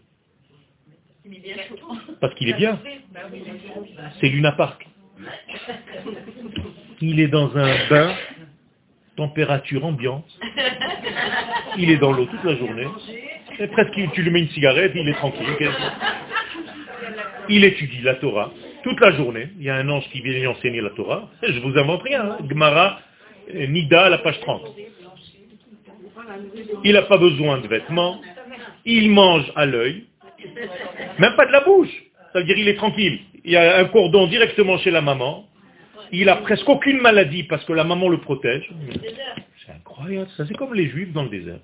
Parce qu'il est bien. C'est Luna Park. Il est dans un bain, température ambiante. Il est dans l'eau toute la journée. Et presque, tu lui mets une cigarette, il est tranquille. Il étudie la Torah toute la journée. Il y a un ange qui vient lui enseigner la Torah. Je vous invente rien. Hein. Gmara, Nida, la page 30. Il n'a pas besoin de vêtements. Il mange à l'œil. Même pas de la bouche. Ça veut dire il est tranquille. Il y a un cordon directement chez la maman. Il a presque aucune maladie parce que la maman le protège. C'est incroyable. Ça, c'est comme les juifs dans le désert.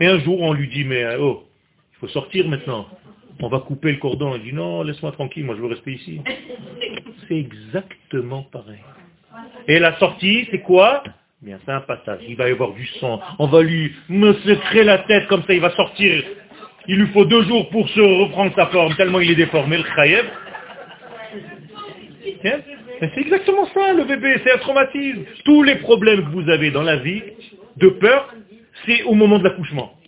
Et un jour, on lui dit, mais oh, il faut sortir maintenant. On va couper le cordon. Il dit, non, laisse-moi tranquille, moi je veux rester ici. C'est exactement pareil. Et la sortie, c'est quoi? Bien, c'est un passage. Il va y avoir du sang. On va lui me secrer la tête comme ça, il va sortir. Il lui faut deux jours pour se reprendre sa forme, tellement il est déformé, le khaïeb. Hein? C'est exactement ça, le bébé, c'est un traumatisme. Tous les problèmes que vous avez dans la vie, de peur, c'est au moment de l'accouchement.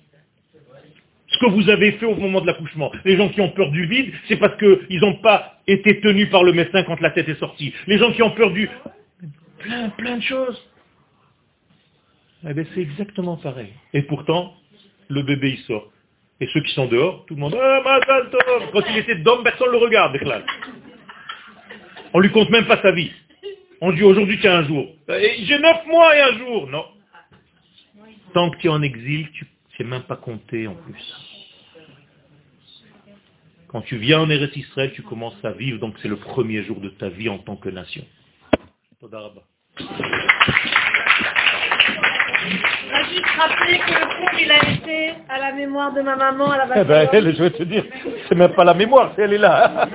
Ce que vous avez fait au moment de l'accouchement. Les gens qui ont peur du vide, c'est parce qu'ils n'ont pas été tenus par le médecin quand la tête est sortie. Les gens qui ont peur du... Plein, plein de choses. Eh bien, c'est exactement pareil. Et pourtant, le bébé, il sort. Et ceux qui sont dehors, tout le monde, ah, Quand il était d'homme, personne ne le regarde, On lui compte même pas sa vie. On dit aujourd'hui tu as un jour. J'ai neuf mois et un jour. Non. Tant que tu es en exil, tu ne sais même pas compter en plus. Quand tu viens en Eretz Israël, tu commences à vivre, donc c'est le premier jour de ta vie en tant que nation. On va juste rappeler que le cours, il a été à la mémoire de ma maman à la Eh ben, elle, je vais te dire, c'est même pas la mémoire, elle est là.